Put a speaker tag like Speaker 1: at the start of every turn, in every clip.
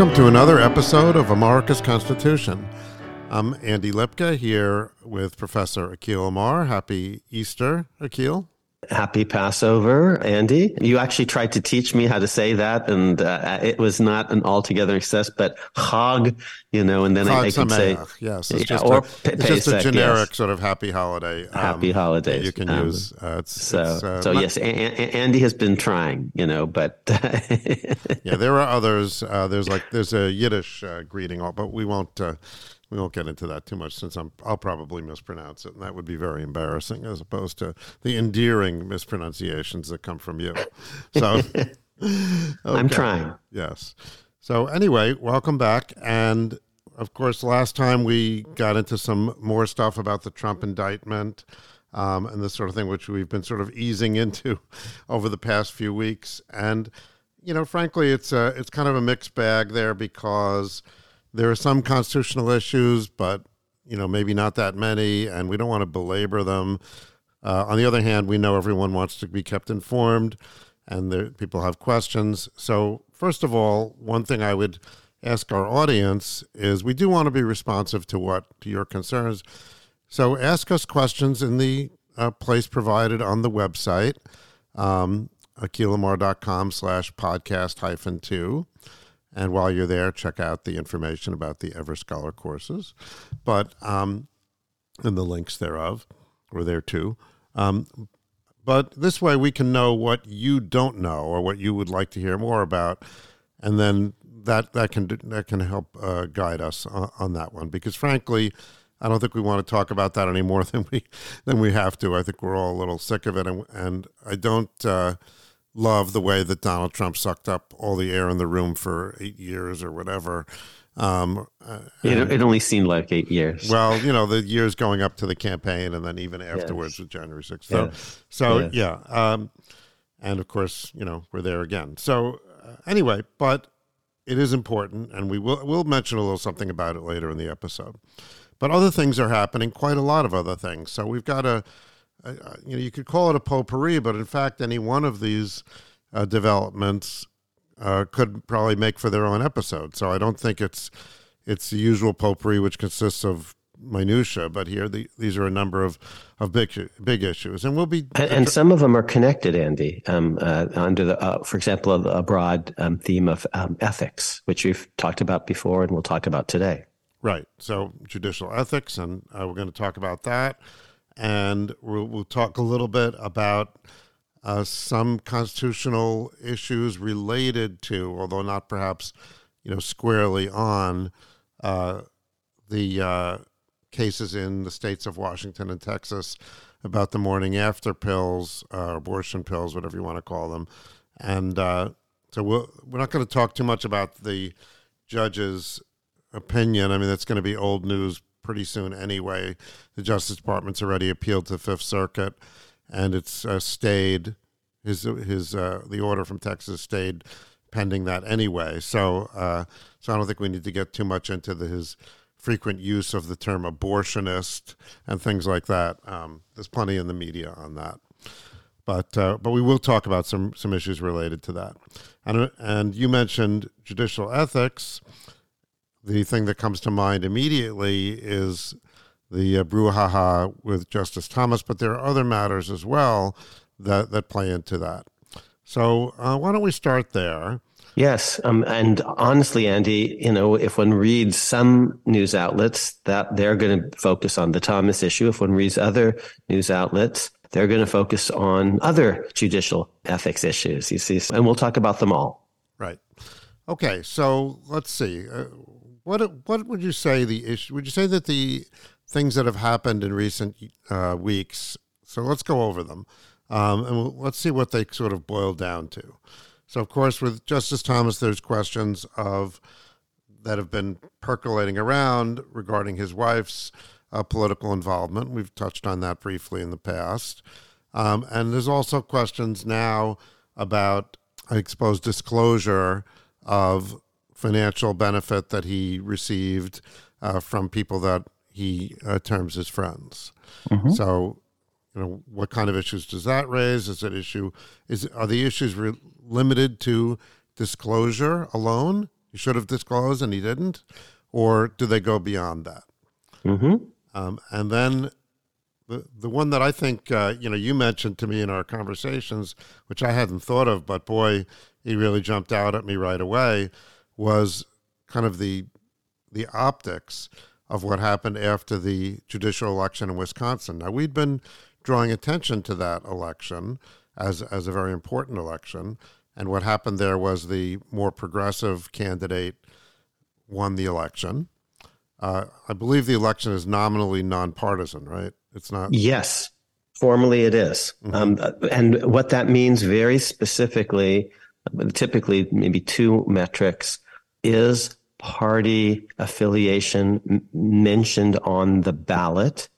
Speaker 1: Welcome to another episode of America's Constitution. I'm Andy Lipka here with Professor Akhil Amar. Happy Easter, Akhil.
Speaker 2: Happy Passover, Andy. You actually tried to teach me how to say that, and uh, it was not an altogether success, but Chag, you know, and then
Speaker 1: Chag
Speaker 2: I, I could say,
Speaker 1: yes, it's
Speaker 2: yeah,
Speaker 1: just,
Speaker 2: or
Speaker 1: a, it's just a generic yes. sort of happy holiday.
Speaker 2: Um, happy holidays.
Speaker 1: You can um, use. Uh, it's,
Speaker 2: so,
Speaker 1: it's, uh,
Speaker 2: so yes, a- a- Andy has been trying, you know, but
Speaker 1: yeah, there are others. Uh, there's like there's a Yiddish uh, greeting, but we won't uh, we won't get into that too much since I'm I'll probably mispronounce it, and that would be very embarrassing as opposed to the endearing mispronunciations that come from you. So okay.
Speaker 2: I'm trying.
Speaker 1: Yes. So anyway, welcome back, and of course, last time we got into some more stuff about the Trump indictment. Um, and this sort of thing, which we've been sort of easing into over the past few weeks, and you know, frankly, it's a, it's kind of a mixed bag there because there are some constitutional issues, but you know maybe not that many, and we don't want to belabor them. Uh, on the other hand, we know everyone wants to be kept informed, and there, people have questions. So, first of all, one thing I would ask our audience is we do want to be responsive to what to your concerns. So, ask us questions in the uh, place provided on the website, um, akhilamar.com slash podcast hyphen two. And while you're there, check out the information about the Ever Scholar courses, but um, and the links thereof, or there too. Um, but this way, we can know what you don't know or what you would like to hear more about, and then that that can that can help uh, guide us on, on that one. Because frankly, I don't think we want to talk about that any more than we than we have to. I think we're all a little sick of it, and, and I don't. Uh, love the way that Donald Trump sucked up all the air in the room for eight years or whatever. Um,
Speaker 2: it, it, only seemed like eight years.
Speaker 1: Well, you know, the years going up to the campaign and then even afterwards yes. with January 6th. So, yes. so yes. yeah. Um, and of course, you know, we're there again. So, uh, anyway, but it is important, and we will we'll mention a little something about it later in the episode. But other things are happening, quite a lot of other things. So we've got a you know, you could call it a potpourri, but in fact, any one of these uh, developments uh, could probably make for their own episode. So I don't think it's it's the usual potpourri, which consists of minutia, but here the, these are a number of, of big big issues, and we'll be
Speaker 2: and, and some of them are connected, Andy. Um, uh, under the, uh, for example, a, a broad um, theme of um, ethics, which we've talked about before, and we'll talk about today.
Speaker 1: Right. So judicial ethics, and uh, we're going to talk about that and we'll, we'll talk a little bit about uh, some constitutional issues related to, although not perhaps you know squarely on uh, the uh, cases in the states of Washington and Texas about the morning after pills, uh, abortion pills, whatever you want to call them, and uh, so we'll, we're not going to talk too much about the judge's opinion. I mean, that's going to be old news pretty soon anyway. The Justice Department's already appealed to the Fifth Circuit, and it's uh, stayed. His his uh, the order from Texas stayed pending that anyway. So uh, so I don't think we need to get too much into the, his frequent use of the term abortionist and things like that. Um, there's plenty in the media on that. But, uh, but we will talk about some, some issues related to that. And, and you mentioned judicial ethics the thing that comes to mind immediately is the uh, brouhaha with Justice Thomas, but there are other matters as well that, that play into that. So uh, why don't we start there?
Speaker 2: Yes, um, and honestly, Andy, you know, if one reads some news outlets, that they're going to focus on the Thomas issue. If one reads other news outlets, they're going to focus on other judicial ethics issues. You see, and we'll talk about them all.
Speaker 1: Right. Okay, so let's see. Uh, what what would you say the issue? Would you say that the things that have happened in recent uh, weeks? So let's go over them, um, and we'll, let's see what they sort of boil down to. So, of course, with Justice Thomas, there's questions of that have been percolating around regarding his wife's uh, political involvement. We've touched on that briefly in the past, um, and there's also questions now about, exposed disclosure of financial benefit that he received uh, from people that he uh, terms as friends. Mm-hmm. So, you know, what kind of issues does that raise? Is it issue? Is are the issues re- limited to disclosure alone? he should have disclosed and he didn't, or do they go beyond that?
Speaker 2: Mm-hmm.
Speaker 1: Um, and then the the one that I think uh, you know you mentioned to me in our conversations, which I hadn't thought of, but boy, he really jumped out at me right away, was kind of the the optics of what happened after the judicial election in Wisconsin. Now we'd been drawing attention to that election as as a very important election, and what happened there was the more progressive candidate won the election. Uh, I believe the election is nominally nonpartisan, right? It's not.
Speaker 2: Yes, formally it is. Mm-hmm. Um, and what that means very specifically, typically maybe two metrics, is party affiliation mentioned on the ballot.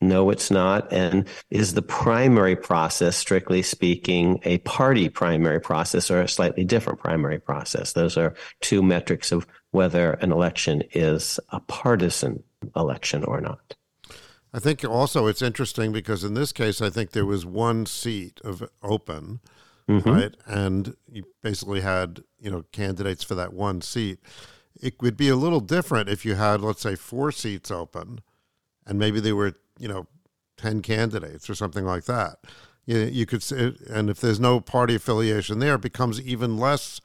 Speaker 2: No, it's not. And is the primary process, strictly speaking, a party primary process or a slightly different primary process? Those are two metrics of whether an election is a partisan election or not.
Speaker 1: I think also it's interesting because in this case, I think there was one seat of open, mm-hmm. right? And you basically had, you know, candidates for that one seat. It would be a little different if you had, let's say, four seats open and maybe they were, you know, 10 candidates or something like that. You, you could say, and if there's no party affiliation there, it becomes even less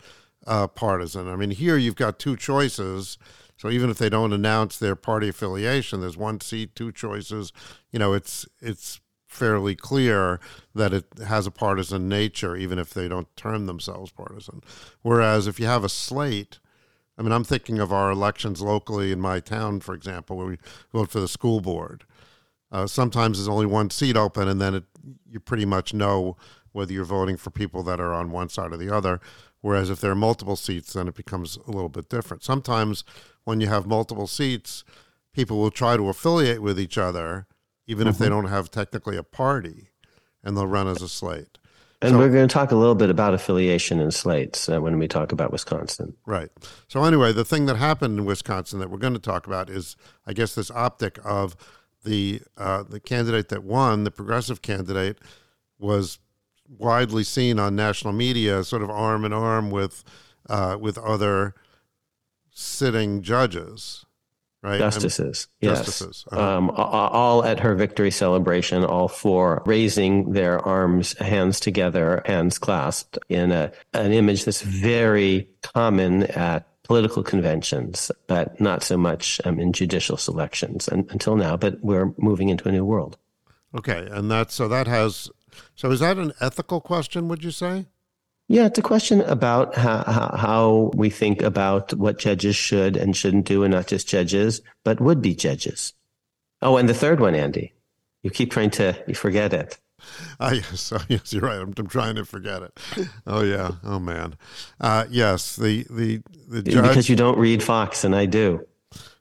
Speaker 1: uh, partisan. I mean, here you've got two choices so even if they don't announce their party affiliation, there's one seat, two choices. You know, it's it's fairly clear that it has a partisan nature, even if they don't term themselves partisan. Whereas if you have a slate, I mean, I'm thinking of our elections locally in my town, for example, where we vote for the school board. Uh, sometimes there's only one seat open, and then it, you pretty much know whether you're voting for people that are on one side or the other. Whereas if there are multiple seats, then it becomes a little bit different. Sometimes when you have multiple seats, people will try to affiliate with each other, even mm-hmm. if they mm-hmm. don't have technically a party, and they'll run as a slate.
Speaker 2: And so, we're going to talk a little bit about affiliation and slates uh, when we talk about Wisconsin.
Speaker 1: Right. So, anyway, the thing that happened in Wisconsin that we're going to talk about is, I guess, this optic of the uh, the candidate that won, the progressive candidate, was widely seen on national media, sort of arm in arm with uh, with other sitting judges, right?
Speaker 2: Justices, I mean, yes. Justices. Uh-huh. Um, all at her victory celebration, all four raising their arms, hands together, hands clasped in a, an image that's very common at political conventions, but not so much um, in judicial selections and, until now. But we're moving into a new world.
Speaker 1: Okay, and that so that has so is that an ethical question? Would you say?
Speaker 2: Yeah, it's a question about how, how, we think about what judges should and shouldn't do, and not just judges, but would be judges. Oh, and the third one, Andy, you keep trying to you forget it.
Speaker 1: Ah, yes, oh, yes, you're right. I'm, I'm, trying to forget it. Oh yeah, oh man, uh, yes, the the the judge
Speaker 2: because you don't read Fox and I do.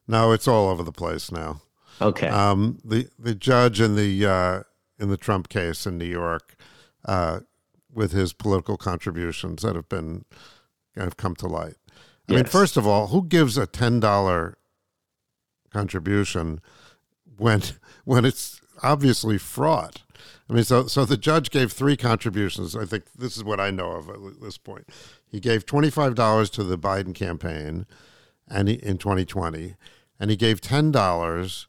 Speaker 1: No, it's all over the place now.
Speaker 2: Okay.
Speaker 1: Um, the the judge in the uh, in the Trump case in New York. Uh, with his political contributions that have been have come to light. I yes. mean, first of all, who gives a ten dollar contribution when when it's obviously fraud? I mean, so so the judge gave three contributions. I think this is what I know of at this point. He gave twenty five dollars to the Biden campaign, and he, in twenty twenty, and he gave ten dollars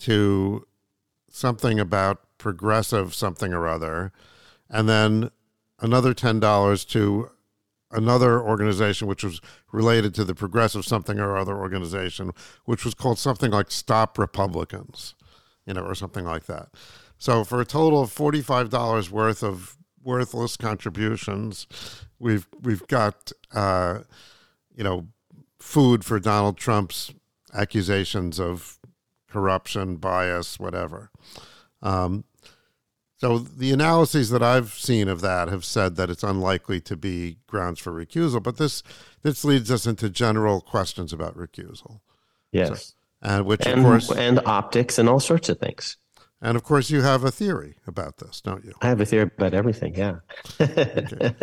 Speaker 1: to something about progressive something or other, and then another $10 to another organization which was related to the progressive something or other organization, which was called something like Stop Republicans, you know, or something like that. So for a total of $45 worth of worthless contributions, we've we've got uh, you know food for Donald Trump's accusations of corruption, bias, whatever. Um, so the analyses that I've seen of that have said that it's unlikely to be grounds for recusal, but this this leads us into general questions about recusal.
Speaker 2: Yes.
Speaker 1: So, and which
Speaker 2: and,
Speaker 1: of course
Speaker 2: and optics and all sorts of things.
Speaker 1: And of course you have a theory about this, don't you?
Speaker 2: I have a theory about everything, yeah. okay.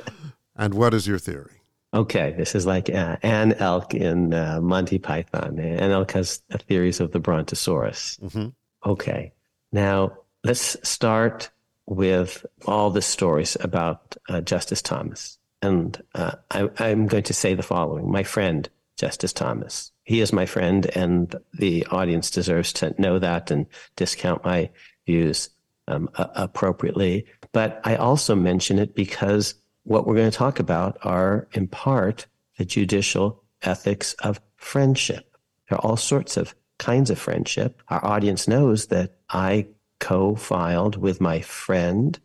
Speaker 1: And what is your theory?
Speaker 2: Okay, this is like uh, Anne Elk in uh, Monty Python. Anne Elk has theories of the Brontosaurus. Mm-hmm. Okay, now let's start with all the stories about uh, Justice Thomas. And uh, I, am going to say the following My friend, Justice Thomas. He is my friend, and the audience deserves to know that and discount my views um, appropriately. But I also mention it because what we're going to talk about are, in part, the judicial ethics of friendship. There are all sorts of kinds of friendship. Our audience knows that I co filed with my friend,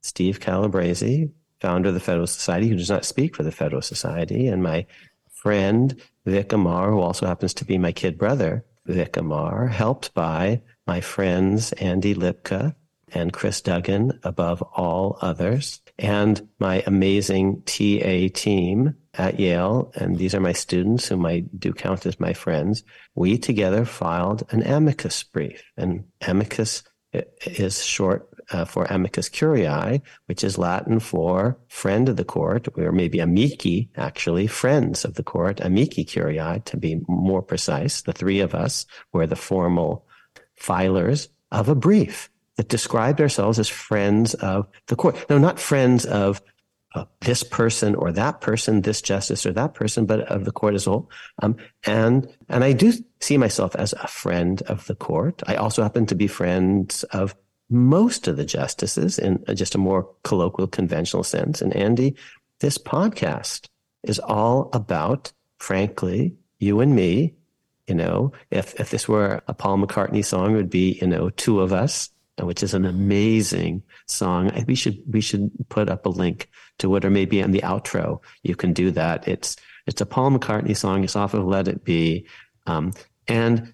Speaker 2: Steve Calabresi, founder of the Federalist Society, who does not speak for the Federalist Society, and my friend, Vic Amar, who also happens to be my kid brother, Vic Amar, helped by my friends Andy Lipka and Chris Duggan above all others, and my amazing TA team at Yale. And these are my students whom I do count as my friends. We together filed an amicus brief, and amicus is short uh, for amicus curiae, which is Latin for friend of the court, or maybe amici, actually, friends of the court, amici curiae, to be more precise. The three of us were the formal filers of a brief that described ourselves as friends of the court. No, not friends of uh, this person or that person, this justice or that person, but of the court as a whole. Um, and and I do see myself as a friend of the court. I also happen to be friends of most of the justices in just a more colloquial, conventional sense. And Andy, this podcast is all about, frankly, you and me. You know, if if this were a Paul McCartney song, it would be you know two of us which is an amazing song. We should we should put up a link to it, or maybe in the outro you can do that. It's it's a Paul McCartney song. It's off of Let It Be, um, and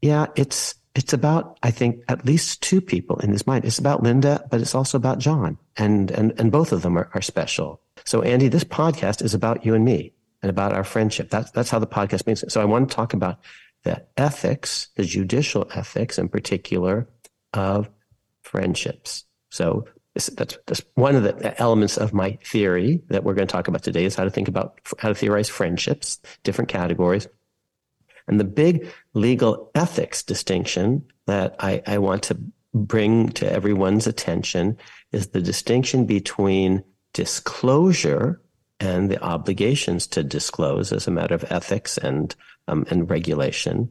Speaker 2: yeah, it's it's about I think at least two people in his mind. It's about Linda, but it's also about John, and and and both of them are, are special. So Andy, this podcast is about you and me and about our friendship. That's that's how the podcast means. So I want to talk about the ethics, the judicial ethics in particular of friendships. So this, that's, that's one of the elements of my theory that we're going to talk about today is how to think about how to theorize friendships, different categories. And the big legal ethics distinction that I, I want to bring to everyone's attention is the distinction between disclosure and the obligations to disclose as a matter of ethics and um, and regulation,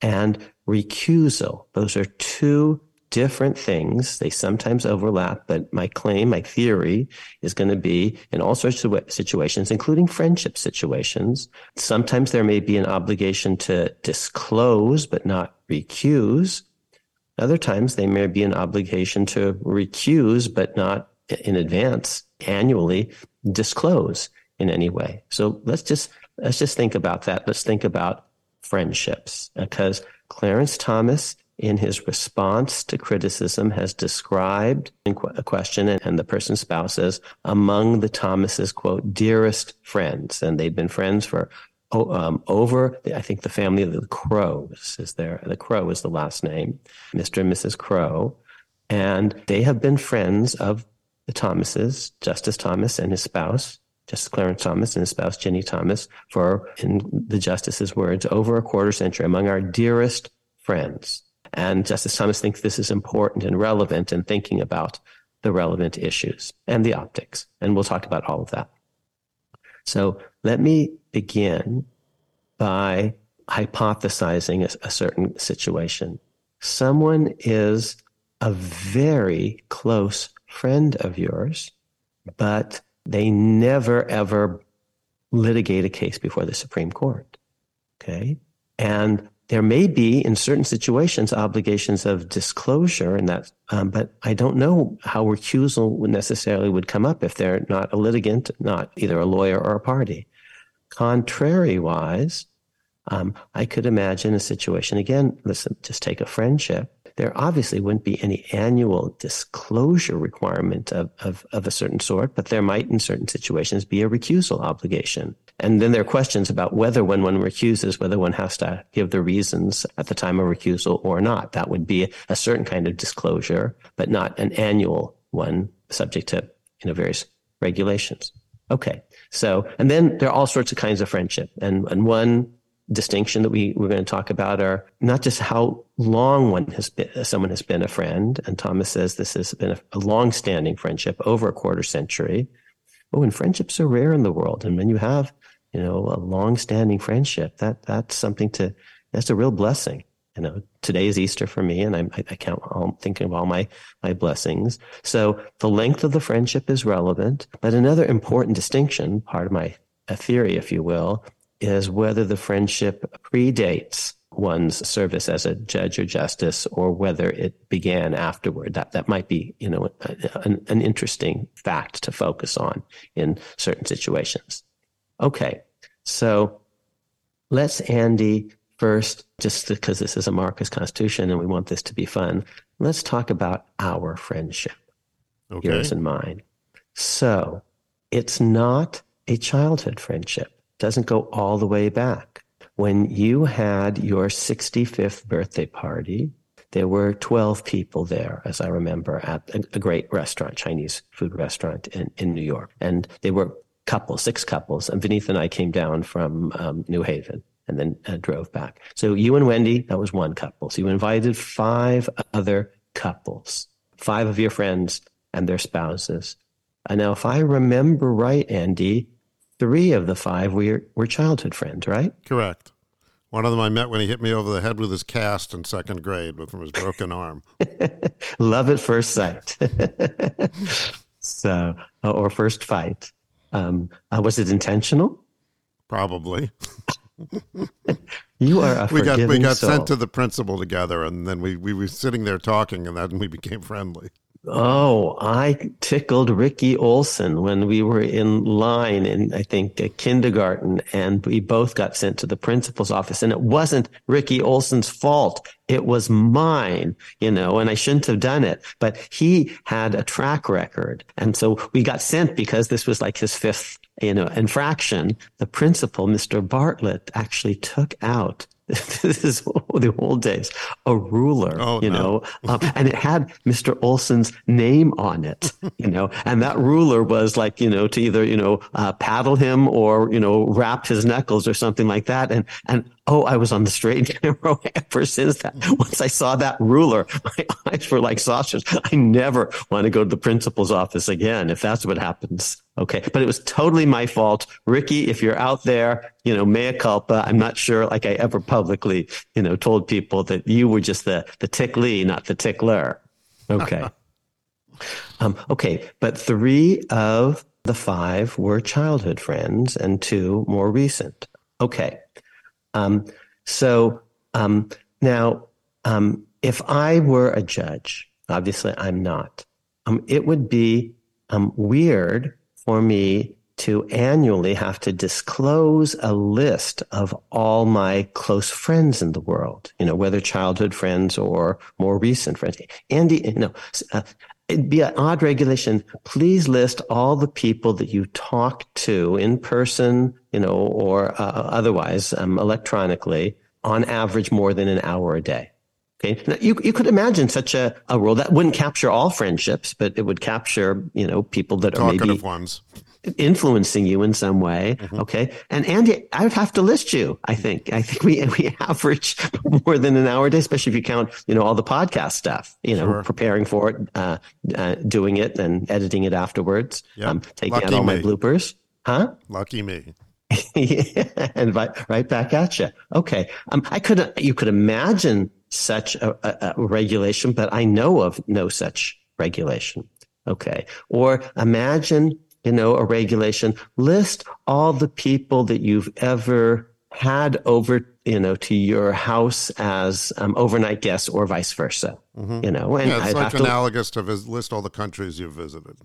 Speaker 2: and recusal. Those are two different things. They sometimes overlap, but my claim, my theory is going to be in all sorts of situations, including friendship situations. Sometimes there may be an obligation to disclose, but not recuse. Other times there may be an obligation to recuse, but not in advance, annually disclose in any way. So let's just, let's just think about that. Let's think about friendships because Clarence Thomas in his response to criticism has described a question and the person's spouse as among the Thomas's quote dearest friends, and they've been friends for um, over I think the family of the Crows is there. The Crow is the last name, Mr. and Mrs. Crow, and they have been friends of the Thomases, Justice Thomas and his spouse. Justice Clarence Thomas and his spouse Ginni Thomas for, in the justice's words, over a quarter century among our dearest friends. And Justice Thomas thinks this is important and relevant in thinking about the relevant issues and the optics. And we'll talk about all of that. So let me begin by hypothesizing a, a certain situation. Someone is a very close friend of yours, but they never ever litigate a case before the Supreme Court. Okay. And there may be in certain situations obligations of disclosure and that um, but i don't know how recusal would necessarily would come up if they're not a litigant not either a lawyer or a party contrary-wise um, i could imagine a situation again listen just take a friendship there obviously wouldn't be any annual disclosure requirement of, of, of a certain sort, but there might in certain situations be a recusal obligation. And then there are questions about whether when one recuses, whether one has to give the reasons at the time of recusal or not. That would be a certain kind of disclosure, but not an annual one subject to you know various regulations. Okay. So, and then there are all sorts of kinds of friendship. And, and one distinction that we, we're going to talk about are not just how long one has been, someone has been a friend. And Thomas says this has been a, a long standing friendship over a quarter century. Oh, and friendships are rare in the world. And when you have you know, a long-standing friendship. That that's something to that's a real blessing. You know, today is Easter for me, and I'm, I, I count all, thinking of all my my blessings. So the length of the friendship is relevant, but another important distinction, part of my theory, if you will, is whether the friendship predates one's service as a judge or justice or whether it began afterward. That, that might be, you know, an, an interesting fact to focus on in certain situations. Okay. So let's, Andy, first, just because this is America's Constitution and we want this to be fun, let's talk about our friendship, okay. yours and mine. So it's not a childhood friendship. It doesn't go all the way back when you had your 65th birthday party, there were 12 people there, as I remember, at a, a great restaurant, Chinese food restaurant in, in New York. And they were couples, six couples. And Vineetha and I came down from um, New Haven and then uh, drove back. So you and Wendy, that was one couple. So you invited five other couples, five of your friends and their spouses. And now, if I remember right, Andy, three of the five were, were childhood friends, right?
Speaker 1: Correct. One of them I met when he hit me over the head with his cast in second grade from his broken arm.
Speaker 2: Love at first sight. so, or first fight. Um, uh, was it intentional?
Speaker 1: Probably.
Speaker 2: you are a we got we got soul.
Speaker 1: sent to the principal together, and then we we were sitting there talking, and then we became friendly.
Speaker 2: Oh, I tickled Ricky Olson when we were in line in, I think, kindergarten, and we both got sent to the principal's office. And it wasn't Ricky Olson's fault. It was mine, you know, and I shouldn't have done it. But he had a track record. And so we got sent because this was like his fifth, you know, infraction. The principal, Mr. Bartlett, actually took out this is the old days, a ruler, oh, you no. know, um, and it had Mr. Olson's name on it, you know, and that ruler was like, you know, to either, you know, uh, paddle him or, you know, rap his knuckles or something like that. And, and oh, I was on the straight and narrow ever since that. Once I saw that ruler, my eyes were like saucers. I never want to go to the principal's office again if that's what happens. Okay. But it was totally my fault. Ricky, if you're out there, you know, mea culpa. I'm not sure like I ever publicly, you know, told people that you were just the, the tickly, not the tickler. Okay. um, okay. But three of the five were childhood friends and two more recent. Okay. Um, so um, now, um, if I were a judge, obviously I'm not, um, it would be um, weird for me to annually have to disclose a list of all my close friends in the world, you know, whether childhood friends or more recent friends. Andy, you know, uh, it'd be an odd regulation. Please list all the people that you talk to in person, you know, or uh, otherwise um, electronically on average more than an hour a day. Okay. Now, you, you could imagine such a, a rule that wouldn't capture all friendships, but it would capture, you know, people that
Speaker 1: Talkative
Speaker 2: are maybe
Speaker 1: ones
Speaker 2: influencing you in some way. Mm-hmm. Okay. And Andy, I would have to list you. I think, I think we, we average more than an hour a day, especially if you count, you know, all the podcast stuff, you know, sure. preparing for it, uh, uh, doing it and editing it afterwards, yep. um, taking Lucky out all me. my bloopers. Huh?
Speaker 1: Lucky me.
Speaker 2: yeah, and right, right back at you. Okay. Um, I could, you could imagine such a, a, a regulation, but I know of no such regulation. Okay. Or imagine you know, a regulation, list all the people that you've ever had over, you know, to your house as um, overnight guests or vice versa. Mm-hmm. You know,
Speaker 1: and yeah, it's I'd like analogous to, to vis- list all the countries you've visited,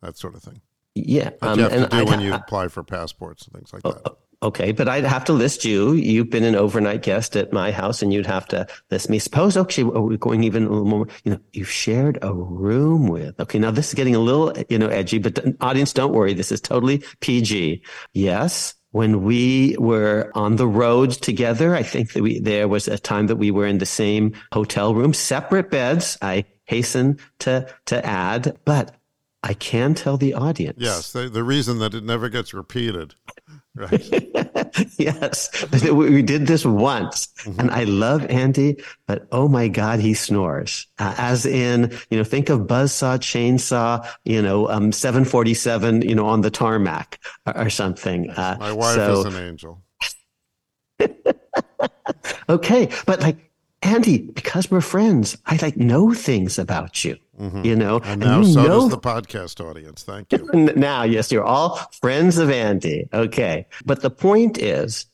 Speaker 1: that sort of thing.
Speaker 2: Yeah,
Speaker 1: um, you have to do I'd when ha- you apply for passports and things like that.
Speaker 2: Okay, but I'd have to list you. You've been an overnight guest at my house, and you'd have to list me. Suppose, actually, we're going even a little more. You know, you've shared a room with. Okay, now this is getting a little, you know, edgy, but audience, don't worry. This is totally PG. Yes, when we were on the road together, I think that we there was a time that we were in the same hotel room, separate beds. I hasten to to add, but I can tell the audience.
Speaker 1: Yes, the, the reason that it never gets repeated. Right.
Speaker 2: yes, we did this once, mm-hmm. and I love Andy, but oh my God, he snores. Uh, as in, you know, think of buzzsaw, chainsaw, you know, um, 747, you know, on the tarmac or, or something.
Speaker 1: Uh, my wife so, is an angel.
Speaker 2: okay, but like Andy, because we're friends, I like know things about you. Mm-hmm. You know,
Speaker 1: and now and so know... does the podcast audience. Thank you.
Speaker 2: now, yes, you're all friends of Andy. Okay, but the point is,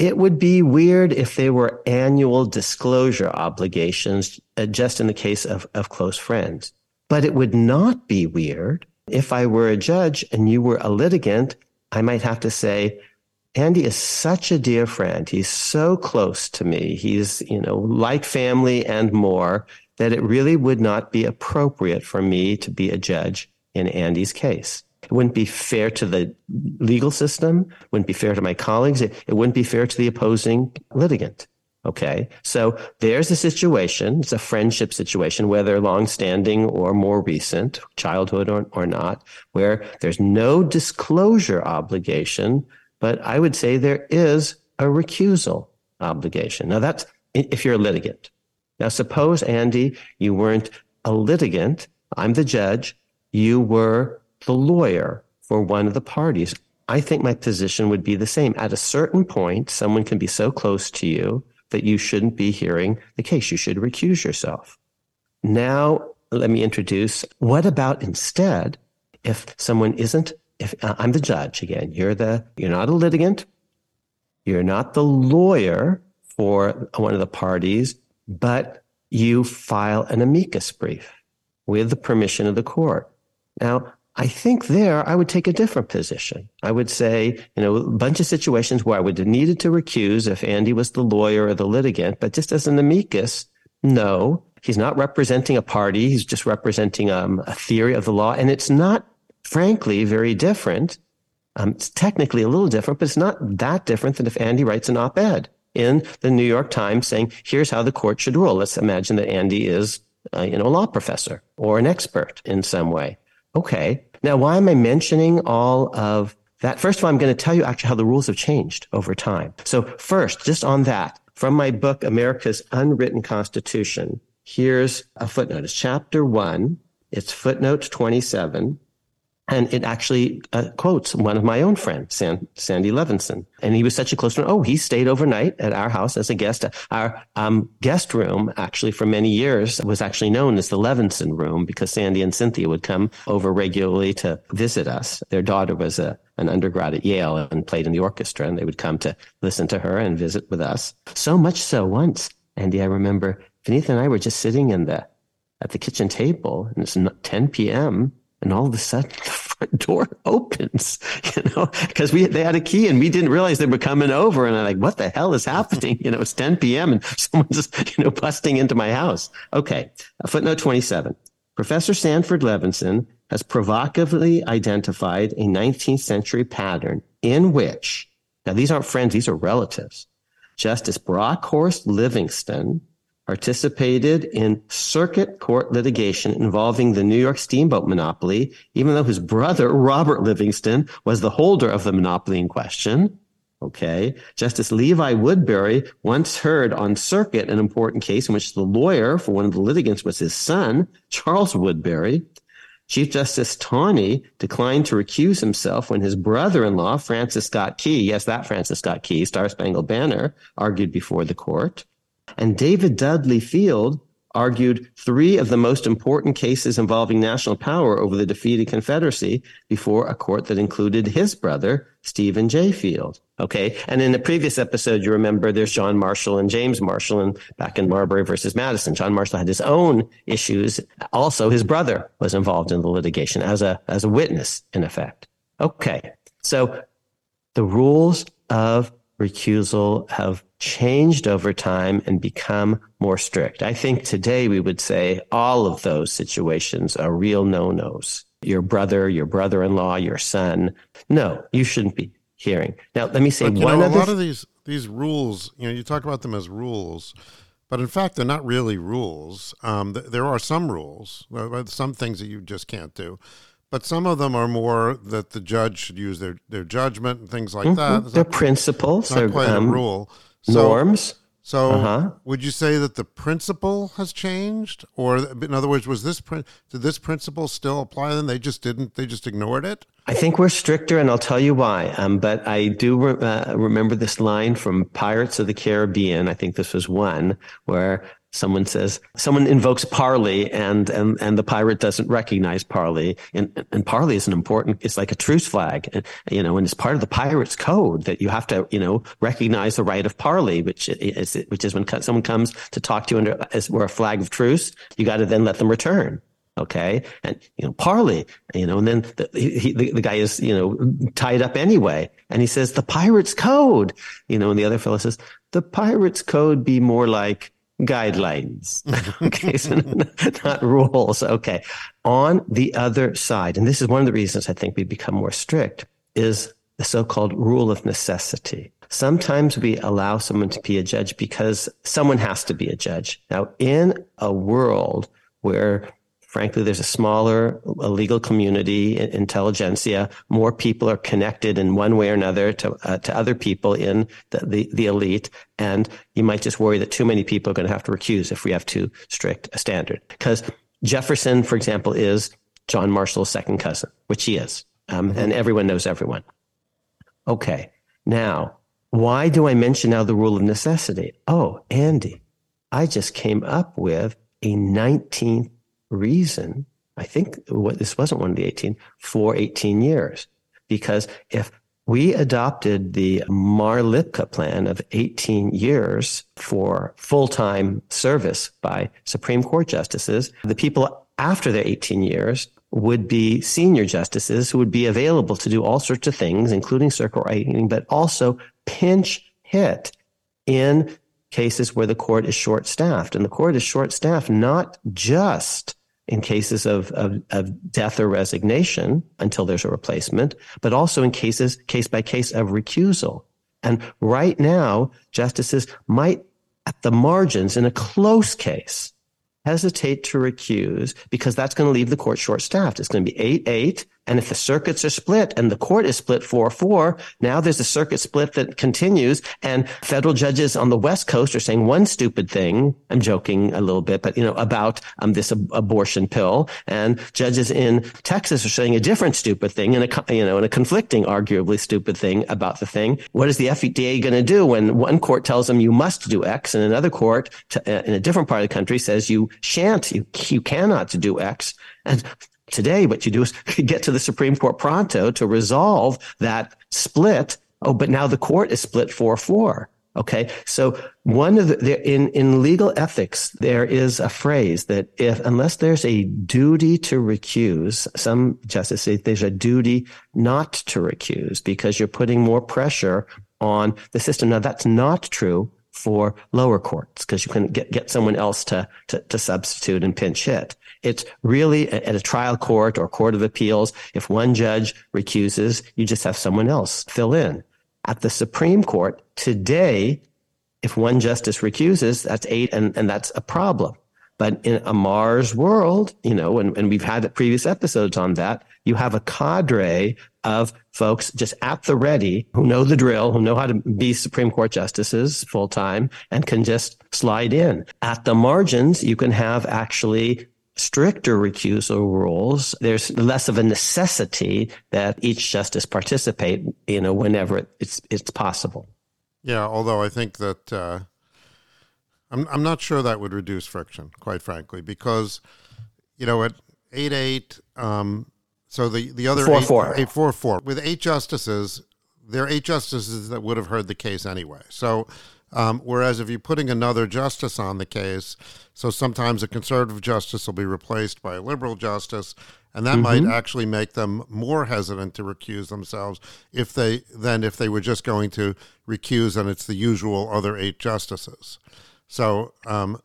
Speaker 2: it would be weird if they were annual disclosure obligations, uh, just in the case of of close friends. But it would not be weird if I were a judge and you were a litigant. I might have to say, Andy is such a dear friend. He's so close to me. He's, you know, like family and more that it really would not be appropriate for me to be a judge in Andy's case. It wouldn't be fair to the legal system, wouldn't be fair to my colleagues, it, it wouldn't be fair to the opposing litigant. Okay. So there's a situation. It's a friendship situation, whether longstanding or more recent, childhood or, or not, where there's no disclosure obligation but I would say there is a recusal obligation. Now, that's if you're a litigant. Now, suppose, Andy, you weren't a litigant. I'm the judge. You were the lawyer for one of the parties. I think my position would be the same. At a certain point, someone can be so close to you that you shouldn't be hearing the case. You should recuse yourself. Now, let me introduce what about instead if someone isn't if uh, I'm the judge again, you're the you're not a litigant, you're not the lawyer for one of the parties, but you file an amicus brief with the permission of the court. Now, I think there I would take a different position. I would say, you know, a bunch of situations where I would have needed to recuse if Andy was the lawyer or the litigant, but just as an amicus, no, he's not representing a party. He's just representing um, a theory of the law. And it's not frankly very different. Um, it's technically a little different, but it's not that different than if Andy writes an op ed in the New York Times saying, here's how the court should rule. Let's imagine that Andy is, uh, you know, a law professor or an expert in some way. Okay. Now, why am I mentioning all of that? First of all, I'm going to tell you actually how the rules have changed over time. So first, just on that, from my book, America's Unwritten Constitution, here's a footnote. It's chapter one. It's footnote 27. And it actually uh, quotes one of my own friends, San, Sandy Levinson. And he was such a close friend. Oh, he stayed overnight at our house as a guest. Our um, guest room, actually, for many years, was actually known as the Levinson room because Sandy and Cynthia would come over regularly to visit us. Their daughter was a, an undergrad at Yale and played in the orchestra, and they would come to listen to her and visit with us. So much so once, Andy, I remember Vineetha and I were just sitting in the at the kitchen table, and it's 10 p.m and all of a sudden the front door opens, you know, because we they had a key and we didn't realize they were coming over. And I'm like, what the hell is happening? You know, it's 10 p.m. and someone's you know busting into my house. Okay, footnote 27. Professor Sanford Levinson has provocatively identified a 19th century pattern in which now these aren't friends; these are relatives. Justice Brockholst Livingston participated in circuit court litigation involving the New York steamboat monopoly, even though his brother, Robert Livingston, was the holder of the monopoly in question. Okay. Justice Levi Woodbury once heard on circuit an important case in which the lawyer for one of the litigants was his son, Charles Woodbury. Chief Justice Taney declined to recuse himself when his brother-in-law, Francis Scott Key, yes, that Francis Scott Key, Star Spangled Banner, argued before the court. And David Dudley Field argued three of the most important cases involving national power over the defeated Confederacy before a court that included his brother, Stephen J. Field. Okay. And in the previous episode, you remember there's John Marshall and James Marshall and back in Marbury versus Madison. John Marshall had his own issues. Also, his brother was involved in the litigation as a, as a witness in effect. Okay. So the rules of recusal have changed over time and become more strict. I think today we would say all of those situations are real no-nos. Your brother, your brother-in-law, your son. No, you shouldn't be hearing. Now, let me say
Speaker 1: but,
Speaker 2: one
Speaker 1: know,
Speaker 2: other.
Speaker 1: A lot of these these rules, you know, you talk about them as rules, but in fact, they're not really rules. Um, th- there are some rules, some things that you just can't do. But some of them are more that the judge should use their, their judgment and things like that.
Speaker 2: They're principles.
Speaker 1: Not quite
Speaker 2: um,
Speaker 1: a rule. So,
Speaker 2: norms.
Speaker 1: So,
Speaker 2: Uh-huh.
Speaker 1: would you say that the principle has changed, or in other words, was this prin- did this principle still apply? Then they just didn't. They just ignored it.
Speaker 2: I think we're stricter, and I'll tell you why. Um, but I do re- uh, remember this line from Pirates of the Caribbean. I think this was one where someone says someone invokes parley, and and and the pirate doesn't recognize parley, and and parley is an important. It's like a truce flag, and, you know, and it's part of the pirate's code that you have to, you know, recognize the right of parley, which is which is when someone comes to talk to you under as we're a flag of truce, you got to then let them return. Okay. And, you know, parley, you know, and then the, he, the, the guy is, you know, tied up anyway. And he says, the pirate's code, you know, and the other fellow says, the pirate's code be more like guidelines. okay. So not rules. Okay. On the other side, and this is one of the reasons I think we become more strict is the so-called rule of necessity. Sometimes we allow someone to be a judge because someone has to be a judge. Now, in a world where frankly, there's a smaller legal community, intelligentsia. More people are connected in one way or another to uh, to other people in the, the, the elite, and you might just worry that too many people are going to have to recuse if we have too strict a standard. Because Jefferson, for example, is John Marshall's second cousin, which he is, um, and everyone knows everyone. Okay, now why do I mention now the rule of necessity? Oh, Andy, I just came up with a 19th reason, I think what this wasn't one of the 18, for 18 years. Because if we adopted the Amar-Lipka plan of 18 years for full-time service by Supreme Court justices, the people after their 18 years would be senior justices who would be available to do all sorts of things, including circuit riding, but also pinch hit in cases where the court is short staffed. And the court is short staffed not just in cases of, of, of, death or resignation until there's a replacement, but also in cases, case by case of recusal. And right now, justices might, at the margins, in a close case, hesitate to recuse because that's going to leave the court short staffed. It's going to be 8 8. And if the circuits are split and the court is split 4 4, now there's a circuit split that continues. And federal judges on the West Coast are saying one stupid thing. I'm joking a little bit, but you know, about um, this ab- abortion pill. And judges in Texas are saying a different stupid thing and a, you know, and a conflicting, arguably stupid thing about the thing. What is the FDA going to do when one court tells them you must do X and another court to, uh, in a different part of the country says you shan't, you, you cannot do X? And Today, what you do is get to the Supreme Court pronto to resolve that split. Oh, but now the court is split 4 4. Okay. So one of the, in, in legal ethics, there is a phrase that if, unless there's a duty to recuse, some justices say there's a duty not to recuse because you're putting more pressure on the system. Now that's not true for lower courts because you can get, get someone else to, to, to substitute and pinch hit. It's really at a trial court or court of appeals. If one judge recuses, you just have someone else fill in. At the Supreme Court today, if one justice recuses, that's eight, and, and that's a problem. But in a Mars world, you know, and, and we've had previous episodes on that, you have a cadre of folks just at the ready who know the drill, who know how to be Supreme Court justices full time and can just slide in. At the margins, you can have actually stricter recusal rules, there's less of a necessity that each justice participate, you know, whenever it's it's possible.
Speaker 1: Yeah, although I think that uh, I'm I'm not sure that would reduce friction, quite frankly, because you know at eight eight, um, so the the other
Speaker 2: four
Speaker 1: eight,
Speaker 2: four
Speaker 1: eight four four with eight justices, there are eight justices that would have heard the case anyway. So um, whereas if you're putting another justice on the case, so sometimes a conservative justice will be replaced by a liberal justice, and that mm-hmm. might actually make them more hesitant to recuse themselves if they than if they were just going to recuse and it's the usual other eight justices. So, um,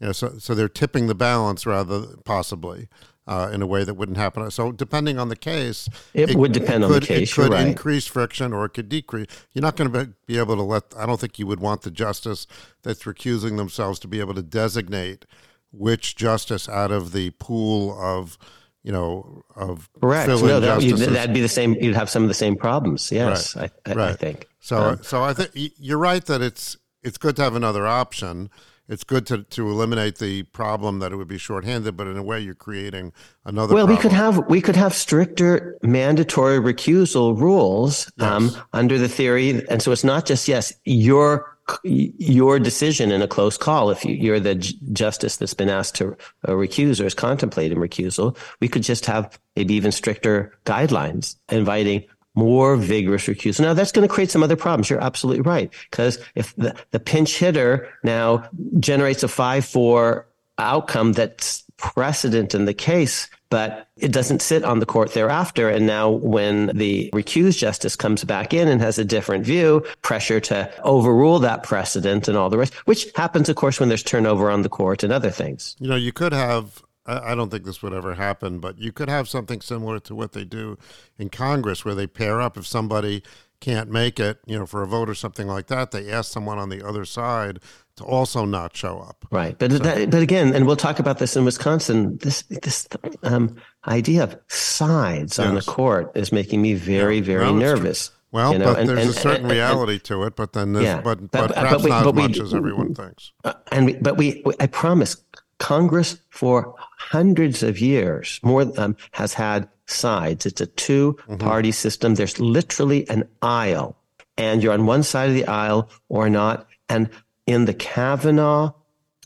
Speaker 1: you know, so so they're tipping the balance rather possibly uh, in a way that wouldn't happen. So, depending on the case,
Speaker 2: it, it would depend
Speaker 1: could,
Speaker 2: on the case.
Speaker 1: It could
Speaker 2: right.
Speaker 1: increase friction or it could decrease. You're not going to be able to let. I don't think you would want the justice that's recusing themselves to be able to designate which justice out of the pool of you know, of
Speaker 2: correct. No, that, would be the same. You'd have some of the same problems. Yes, right. I, I, right. I think.
Speaker 1: So, um, so I think you're right that it's it's good to have another option it's good to, to eliminate the problem that it would be shorthanded, but in a way you're creating another.
Speaker 2: Well,
Speaker 1: problem.
Speaker 2: we could have we could have stricter mandatory recusal rules um, yes. um, under the theory, and so it's not just yes your your decision in a close call. If you, are the j- justice that's been asked to uh, recuse or is contemplating recusal, we could just have maybe even stricter guidelines inviting more vigorous recusal. Now that's going to create some other problems. You're absolutely right. Because if the, the pinch hitter now generates a 5-4 outcome that's precedent in the case, but it doesn't sit on the court thereafter. And now when the recused justice comes back in and has a different view, pressure to overrule that precedent and all the rest, which happens, of course, when there's turnover on the court and other things.
Speaker 1: You know, you could have I don't think this would ever happen, but you could have something similar to what they do in Congress, where they pair up if somebody can't make it, you know, for a vote or something like that. They ask someone on the other side to also not show up.
Speaker 2: Right, but so, that, but again, and we'll talk about this in Wisconsin. This this um, idea of sides yes. on the court is making me very yeah, very nervous.
Speaker 1: Well, you know, but and, there's and, a certain and, reality to it, but then yeah, but, but, but perhaps but we, not as much we, as everyone thinks.
Speaker 2: Uh, and we, but we, I promise, Congress for hundreds of years more um, has had sides. It's a two party mm-hmm. system. There's literally an aisle and you're on one side of the aisle or not. And in the Kavanaugh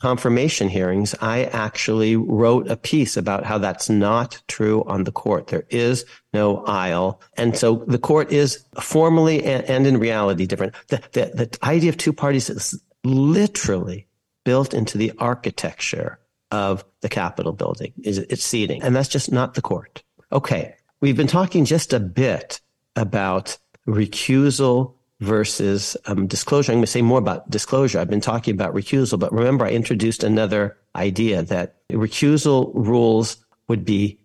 Speaker 2: confirmation hearings, I actually wrote a piece about how that's not true on the court. There is no aisle. And so the court is formally and, and in reality different. The, the, the idea of two parties is literally built into the architecture of the Capitol building is its seating. And that's just not the court. Okay. We've been talking just a bit about recusal versus um, disclosure. I'm going to say more about disclosure. I've been talking about recusal, but remember I introduced another idea that recusal rules would be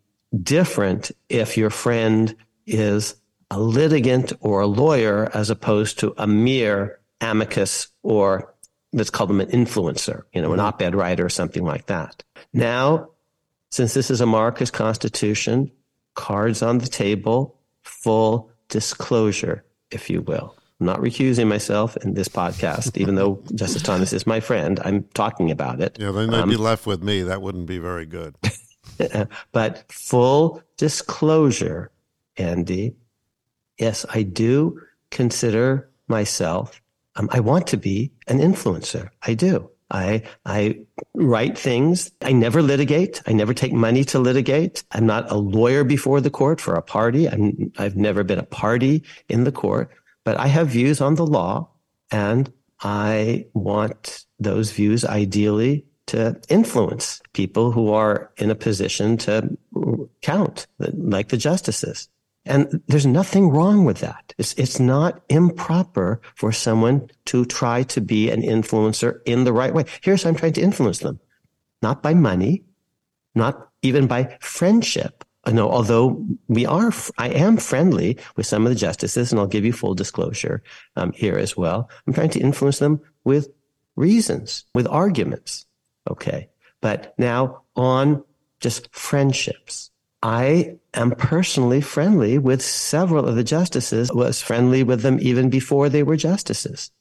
Speaker 2: different if your friend is a litigant or a lawyer as opposed to a mere amicus or let's call them an influencer, you know, an op-ed writer or something like that. Now, since this is America's Constitution, cards on the table, full disclosure, if you will. I'm not recusing myself in this podcast, even though Justice Thomas is my friend. I'm talking about it.
Speaker 1: Yeah, then they'd um, be left with me. That wouldn't be very good.
Speaker 2: but full disclosure, Andy. Yes, I do consider myself um, I want to be an influencer. I do. I I write things. I never litigate. I never take money to litigate. I'm not a lawyer before the court for a party. I'm, I've never been a party in the court, but I have views on the law, and I want those views ideally to influence people who are in a position to count, like the justices. And there's nothing wrong with that. It's, it's not improper for someone to try to be an influencer in the right way. Here's how I'm trying to influence them. Not by money, not even by friendship. No, although we are, I am friendly with some of the justices, and I'll give you full disclosure um, here as well. I'm trying to influence them with reasons, with arguments. Okay. But now on just friendships. I am personally friendly with several of the justices, was friendly with them even before they were justices.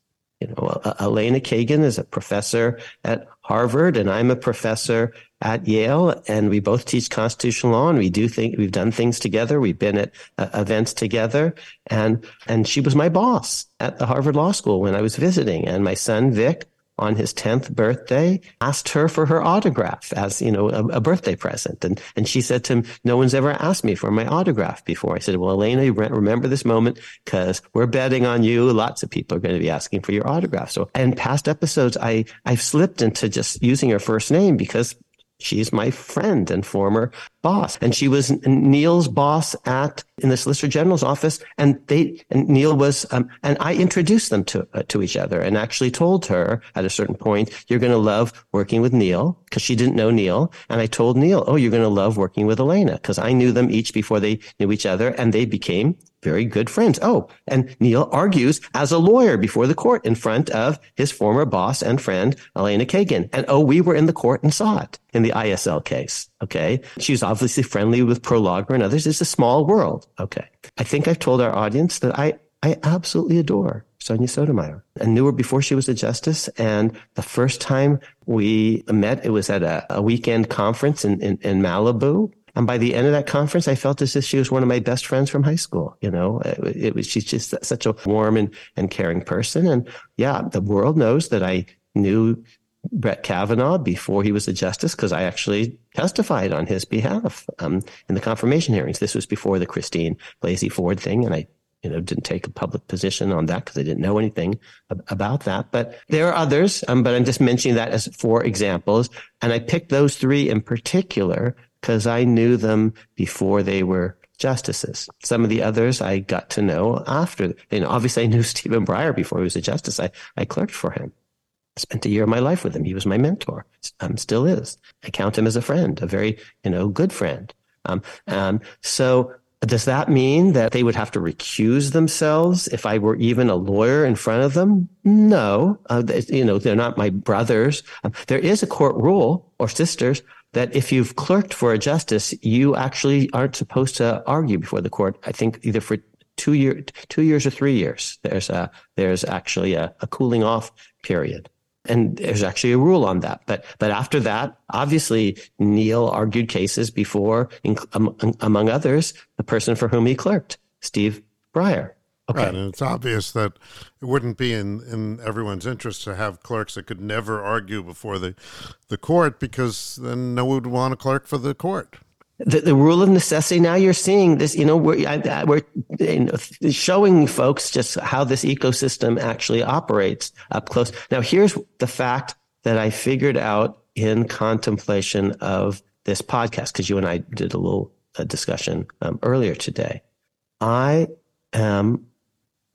Speaker 2: You know, Elena Kagan is a professor at Harvard and I'm a professor at Yale and we both teach constitutional law and we do think we've done things together. We've been at uh, events together and, and she was my boss at the Harvard Law School when I was visiting and my son Vic on his 10th birthday asked her for her autograph as, you know, a, a, birthday present. And, and she said to him, no one's ever asked me for my autograph before. I said, well, Elena, remember this moment because we're betting on you. Lots of people are going to be asking for your autograph. So in past episodes, I, I've slipped into just using her first name because she's my friend and former boss. And she was Neil's boss at in the Solicitor General's office. And they and Neil was um, and I introduced them to uh, to each other and actually told her at a certain point, "You're going to love working with Neil," because she didn't know Neil. And I told Neil, "Oh, you're going to love working with Elena," because I knew them each before they knew each other, and they became very good friends. Oh, and Neil argues as a lawyer before the court in front of his former boss and friend, Elena Kagan. And oh, we were in the court and saw it in the ISL case. Okay. She was obviously friendly with Prelogar and others. It's a small world. Okay. I think I've told our audience that I, I absolutely adore Sonia Sotomayor and knew her before she was a justice. And the first time we met, it was at a, a weekend conference in, in, in Malibu. And by the end of that conference, I felt as if she was one of my best friends from high school. You know, it, it was, she's just such a warm and, and caring person. And yeah, the world knows that I knew Brett Kavanaugh before he was a justice because I actually testified on his behalf um, in the confirmation hearings. This was before the Christine Blasey Ford thing, and I, you know, didn't take a public position on that because I didn't know anything ab- about that. But there are others, um, but I'm just mentioning that as four examples, and I picked those three in particular because I knew them before they were justices. Some of the others I got to know after. Know, obviously I knew Stephen Breyer before he was a justice. I, I clerked for him spent a year of my life with him. He was my mentor. Um, still is. I count him as a friend, a very, you know, good friend. Um, um, so does that mean that they would have to recuse themselves if I were even a lawyer in front of them? No. Uh, they, you know, they're not my brothers. Um, there is a court rule or sisters that if you've clerked for a justice, you actually aren't supposed to argue before the court. I think either for two year, two years or three years. There's a, there's actually a, a cooling off period and there's actually a rule on that. But but after that, obviously Neil argued cases before, um, um, among others, the person for whom he clerked, Steve Breyer.
Speaker 1: Okay. Right, and it's obvious that it wouldn't be in, in everyone's interest to have clerks that could never argue before the the court because then no one would want a clerk for the court
Speaker 2: the, the rule of necessity. Now you're seeing this, you know, we're, I, we're you know, showing folks just how this ecosystem actually operates up close. Now, here's the fact that I figured out in contemplation of this podcast, because you and I did a little uh, discussion um, earlier today. I am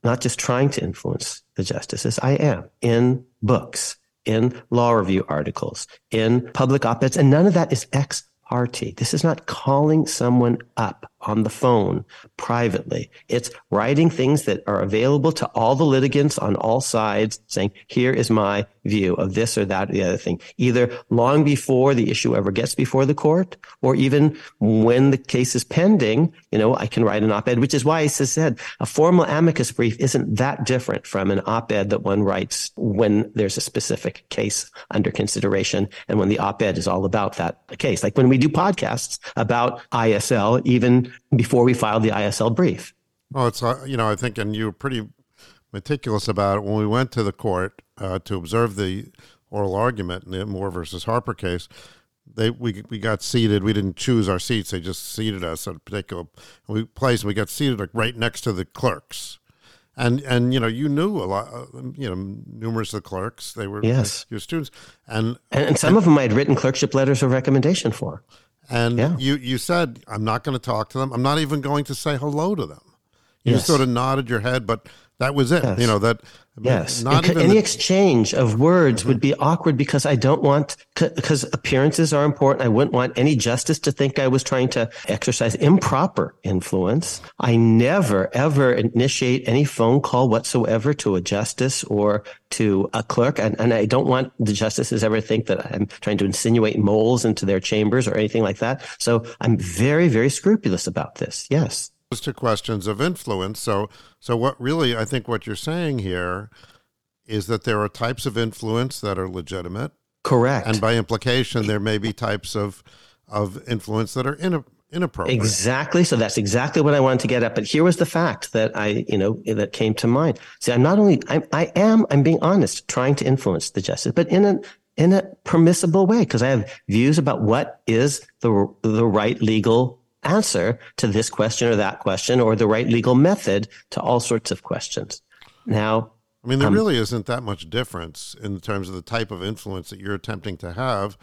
Speaker 2: not just trying to influence the justices, I am in books, in law review articles, in public op-eds, and none of that is ex party. This is not calling someone up on the phone privately. It's writing things that are available to all the litigants on all sides saying, here is my view of this or that or the other thing, either long before the issue ever gets before the court or even when the case is pending, you know, I can write an op-ed, which is why I said a formal amicus brief isn't that different from an op-ed that one writes when there's a specific case under consideration and when the op-ed is all about that case. Like when we do podcasts about ISL, even before we filed the ISL brief.
Speaker 1: Well, it's, uh, you know, I think, and you were pretty meticulous about it when we went to the court uh, to observe the oral argument in the Moore versus Harper case. They we we got seated. We didn't choose our seats. They just seated us at a particular we place. We got seated like right next to the clerks, and and you know you knew a lot. Uh, you know numerous of the clerks. They were
Speaker 2: yes
Speaker 1: your students, and
Speaker 2: and, and some and, of them I had written clerkship letters of recommendation for.
Speaker 1: And yeah. you, you said, I'm not going to talk to them. I'm not even going to say hello to them. You yes. sort of nodded your head, but that was it. Yes. You know, that
Speaker 2: Yes. Not any the- exchange of words mm-hmm. would be awkward because I don't want, because appearances are important. I wouldn't want any justice to think I was trying to exercise improper influence. I never, ever initiate any phone call whatsoever to a justice or to a clerk. And, and I don't want the justices ever think that I'm trying to insinuate moles into their chambers or anything like that. So I'm very, very scrupulous about this. Yes
Speaker 1: to questions of influence. So, so what really I think what you're saying here is that there are types of influence that are legitimate.
Speaker 2: Correct.
Speaker 1: And by implication, there may be types of of influence that are in, inappropriate.
Speaker 2: Exactly. So that's exactly what I wanted to get at. But here was the fact that I, you know, that came to mind. See, I'm not only, I'm, I am, I'm being honest, trying to influence the justice, but in a, in a permissible way, because I have views about what is the, the right legal answer to this question or that question or the right legal method to all sorts of questions. Now,
Speaker 1: I mean, there um, really isn't that much difference in terms of the type of influence that you're attempting to have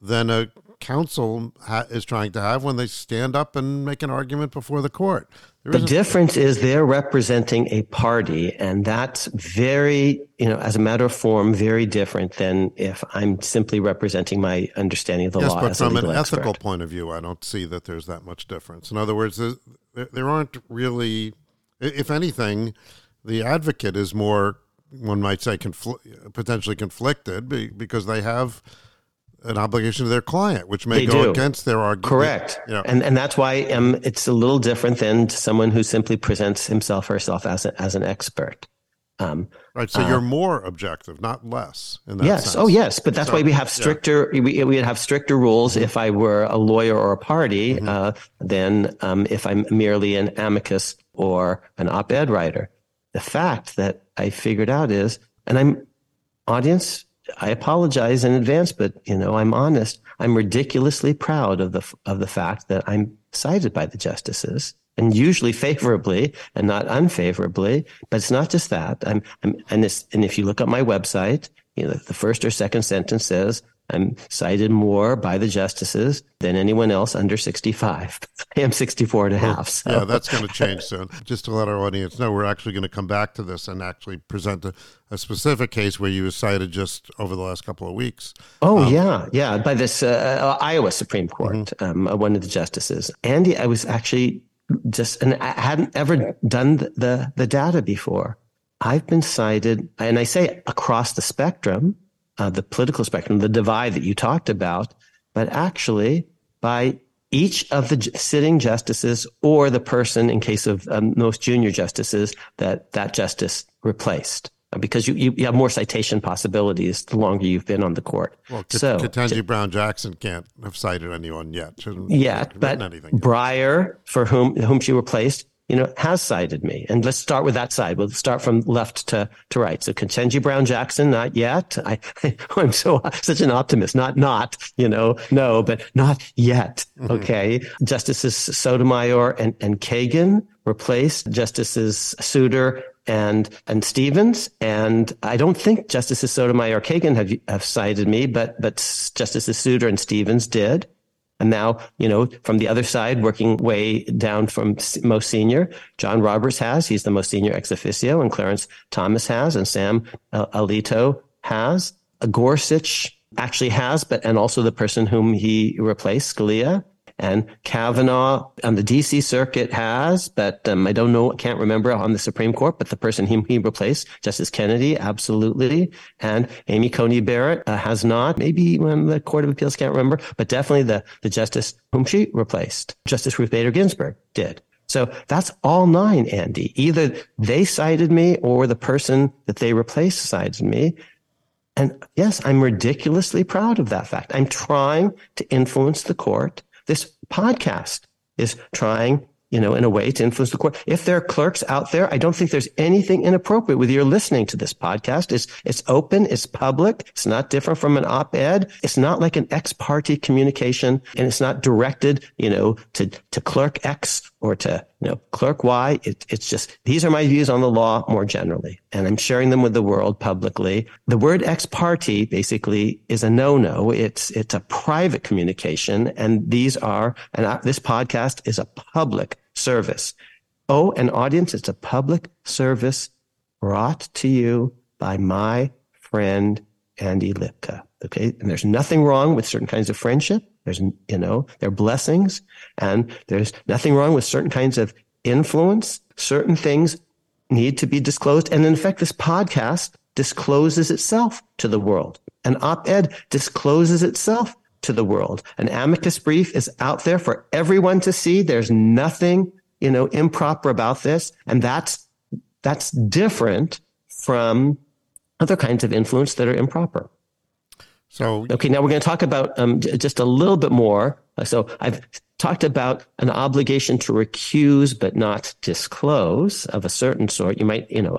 Speaker 1: than a counsel ha- is trying to have when they stand up and make an argument before the court.
Speaker 2: There the difference is they're representing a party, and that's very, you know, as a matter of form, very different than if I'm simply representing my understanding of the
Speaker 1: yes,
Speaker 2: law.
Speaker 1: Yes, but from an
Speaker 2: expert.
Speaker 1: ethical point of view, I don't see that there's that much difference. In other words, there, there aren't really, if anything, the advocate is more, one might say, confl- potentially conflicted because they have an obligation to their client, which may
Speaker 2: They
Speaker 1: go
Speaker 2: do.
Speaker 1: against their argument.
Speaker 2: Correct.
Speaker 1: You know,
Speaker 2: And and that's why um, it's a little different than someone who simply presents himself or herself as a, as an expert. Um,
Speaker 1: right. So you're more objective, not less. In that
Speaker 2: yes.
Speaker 1: sense.
Speaker 2: Oh, yes. But that's
Speaker 1: So,
Speaker 2: why we have stricter. We we would have stricter rules if I were a lawyer or a party
Speaker 1: Mm-hmm.
Speaker 2: uh, than um, if I'm merely an amicus or an op-ed writer. The fact that I figured out is, and I'm audience. I apologize in advance, but you know I'm honest. I'm ridiculously proud of the of the fact that I'm cited by the justices and usually favorably and not unfavorably. But it's not just that. I'm, I'm and this and if you look at my website, you know the first or second sentence says I'm cited more by the justices than anyone else under 65. I am 64 and a half. So.
Speaker 1: Yeah, that's going to change soon. Just to let our audience know, we're actually going to come back to this and actually present a, a specific case where you were cited just over the last couple of weeks.
Speaker 2: Oh yeah, yeah. By this uh, Iowa Supreme Court, um, uh, one of the justices, Andy. I was actually just, and I hadn't ever done the, the the data before. I've been cited, and I say across the spectrum, uh, the political spectrum, the divide that you talked about, but actually by each of the sitting justices or the person in case of um, most junior justices that that justice replaced Uh, because you, you, have more citation possibilities the longer you've been on the court.
Speaker 1: Well, K-
Speaker 2: so
Speaker 1: Ketanji Brown Jackson can't have cited anyone yet. Shouldn't
Speaker 2: yeah, but
Speaker 1: anything.
Speaker 2: Breyer, for whom whom she replaced, you know, has cited me. And let's start with that side. We'll start from left to, to right. So Ketanji Brown Jackson, not yet. I, I'm so such an optimist. Not not, you know, no, but not yet.
Speaker 1: Mm-hmm.
Speaker 2: Okay. Justices Sotomayor and, and Kagan replaced Justices Souter and and Stevens. And I don't think Justices Sotomayor Kagan have have cited me, but but Justices Souter and Stevens did. And now, you know, from the other side, working way down from most senior, John Roberts has. He's the most senior ex officio, and Clarence Thomas has, and Sam Alito has. Gorsuch actually has, but and also the person whom he replaced, Scalia. And Kavanaugh on the DC circuit has, but um, I don't know, can't remember on the Supreme Court, but the person whom he replaced, Justice Kennedy, absolutely. And Amy Coney Barrett uh, has not. Maybe when the Court of Appeals can't remember, but definitely the, the justice whom she replaced, Justice Ruth Bader Ginsburg, did. So that's all nine, Andy. Either they cited me or the person that they replaced cited me. And yes, I'm ridiculously proud of that fact. I'm trying to influence the court. This podcast is trying, you know, in a way to influence the court. If there are clerks out there, I don't think there's anything inappropriate with your listening to this podcast. It's, it's open. It's public. It's not different from an op-ed. It's not like an ex parte communication and it's not directed, you know, to, to clerk X or to, you know, clerk Y. It, it's just, these are my views on the law more generally, and I'm sharing them with the world publicly. The word ex parte basically is a no-no. It's, it's a private communication. And these are, and I, this podcast is a public service. Oh, an audience, it's a public service brought to you by my friend, Andy Lipka. Okay. And there's nothing wrong with certain kinds of friendship. There's, you know, there are blessings and there's nothing wrong with certain kinds of influence. Certain things need to be disclosed. And in fact, this podcast discloses itself to the world. An op-ed discloses itself to the world. An amicus brief is out there for everyone to see. There's nothing, you know, improper about this. And that's, that's different from other kinds of influence that are improper.
Speaker 1: So
Speaker 2: Okay, now we're going to talk about um, j- just a little bit more. Uh, So I've talked about an obligation to recuse but not disclose of a certain sort. You might, you know,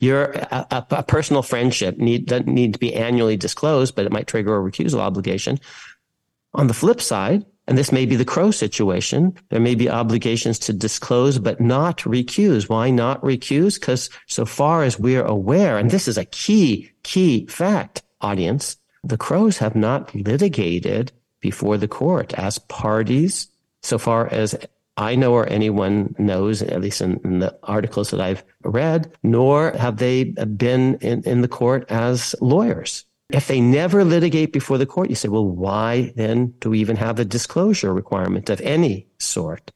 Speaker 2: your a, a personal friendship need doesn't need to be annually disclosed, but it might trigger a recusal obligation. On the flip side, and this may be the Crow situation, there may be obligations to disclose but not recuse. Why not recuse? Because so far as we're aware, and this is a key, key fact, audience, the Crows have not litigated before the court as parties, so far as I know or anyone knows, at least in, in the articles that I've read, nor have they been in, in the court as lawyers. If they never litigate before the court, you say, well, why then do we even have a disclosure requirement of any sort?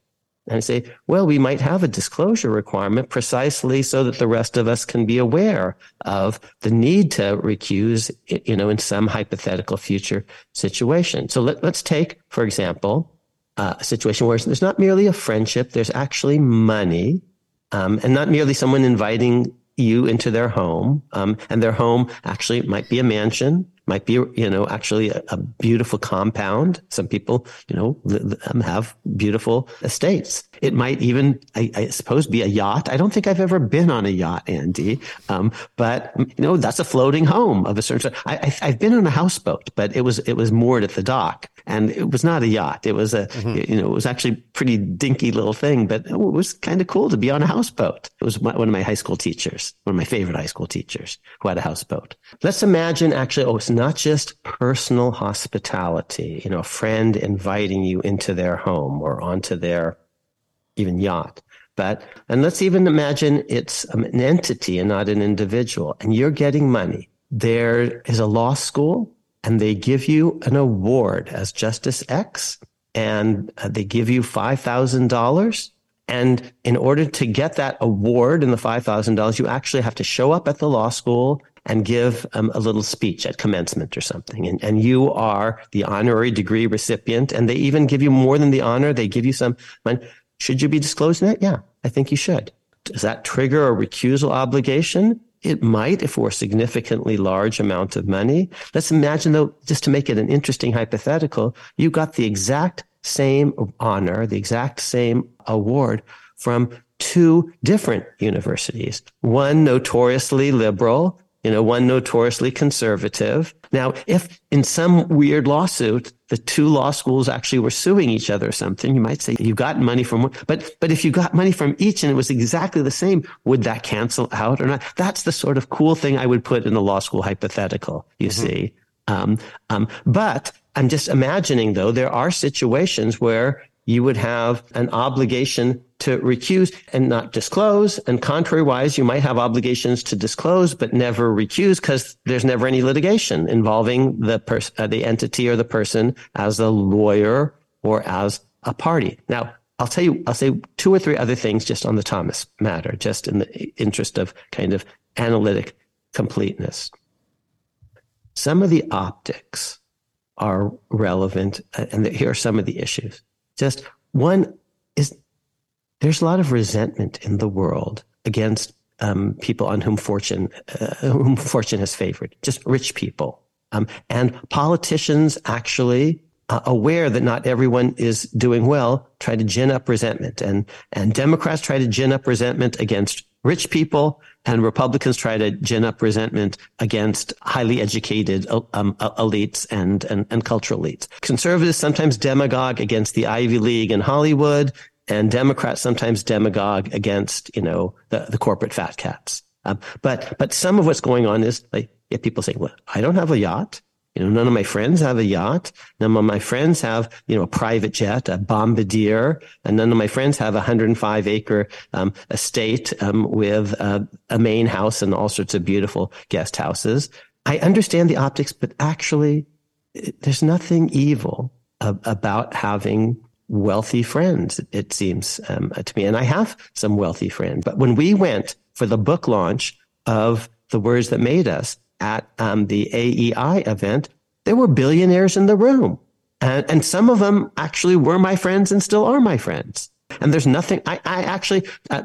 Speaker 2: And say, well, we might have a disclosure requirement precisely so that the rest of us can be aware of the need to recuse, you know, in some hypothetical future situation. So let, us take, for example, uh, a situation where there's not merely a friendship, there's actually money, um, and not merely someone inviting you into their home. Um, and their home actually might be a mansion, might be, you know, actually a, a beautiful compound. Some people, you know, um, have beautiful estates. It might even, I, I, suppose, be a yacht. I don't think I've ever been on a yacht, Andy. Um, but you know, that's a floating home of a certain. Sort. I, have been on a houseboat, but it was it was moored at the dock, and it was not a yacht. It was a, mm-hmm. you know, it was actually pretty dinky little thing, but it was kind of cool to be on a houseboat. It was one of my high school teachers, one of my favorite high school teachers, who had a houseboat. Let's imagine actually, oh, it's not just personal hospitality. You know, a friend inviting you into their home or onto their even yacht. But, and let's even imagine it's an entity and not an individual, and you're getting money. There is a law school, and they give you an award as Justice X, and uh, they give you $5,000. And in order to get that award and the $5,000, you actually have to show up at the law school and give um, a little speech at commencement or something. And, and you are the honorary degree recipient. And they even give you more than the honor. They give you some money. Should you be disclosing it? Yeah, I think you should. Does that trigger a recusal obligation? It might if we're a significantly large amount of money. Let's imagine though, just to make it an interesting hypothetical, you got the exact same honor, the exact same award from two different universities. One notoriously liberal you know, one notoriously conservative. Now, if in some weird lawsuit, the two law schools actually were suing each other or something, you might say you got money from one, but, but if you got money from each and it was exactly the same, would that cancel out or not? That's the sort of cool thing I would put in a law school hypothetical, you mm-hmm. see. Um, um, but I'm just imagining though, there are situations where you would have an obligation to recuse and not disclose. And contrariwise, you might have obligations to disclose but never recuse because there's never any litigation involving the person, uh, the entity or the person as a lawyer or as a party. Now, I'll tell you, I'll say two or three other things just on the Thomas matter, just in the interest of kind of analytic completeness. Some of the optics are relevant, uh, and here are some of the issues. Just one is there's a lot of resentment in the world against um, people on whom fortune uh, whom fortune has favored, just rich people, um, and politicians actually. Uh, aware that not everyone is doing well, try to gin up resentment, and and Democrats try to gin up resentment against rich people, and Republicans try to gin up resentment against highly educated um, elites and, and, and cultural elites. Conservatives sometimes demagogue against the Ivy League and Hollywood, and Democrats sometimes demagogue against, you know, the, the corporate fat cats. Um, but but some of what's going on is like people saying, "Well, I don't have a yacht. You know, none of my friends have a yacht. None of my friends have, you know, a private jet, a bombardier, and none of my friends have a 105 acre um, estate um, with uh, a main house and all sorts of beautiful guest houses. I understand the optics, but actually, there's nothing evil about having wealthy friends. It seems um, to me, and I have some wealthy friends. But when we went for the book launch of the words that made us, at um, the AEI event, there were billionaires in the room. And, and some of them actually were my friends and still are my friends. And there's nothing, I, I actually, uh,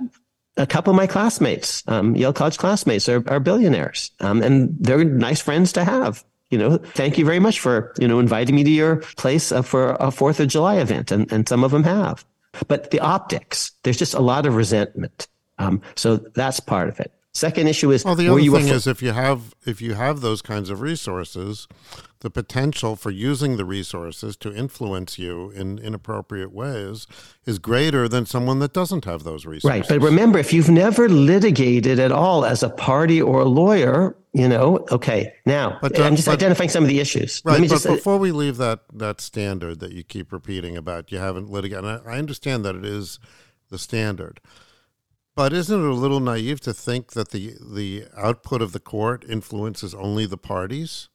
Speaker 2: a couple of my classmates, um, Yale College classmates are, are billionaires. Um, and they're nice friends to have. You know, thank you very much for, you know, inviting me to your place uh, for a Fourth of July event. And, and some of them have. But the optics, there's just a lot of resentment. Um, so that's part of it. Second issue is
Speaker 1: well. The other thing is if you have if you have those kinds of resources, the potential for using the resources to influence you in inappropriate ways is greater than someone that doesn't have those resources.
Speaker 2: Right, but remember, if you've never litigated at all as a party or a lawyer, you know, okay. Now, but, uh, I'm just but, identifying some of the issues.
Speaker 1: Right, but just, before we leave that that standard that you keep repeating about you haven't litigated, I, I understand that it is the standard. But isn't it a little naive to think that the the output of the court influences only the parties?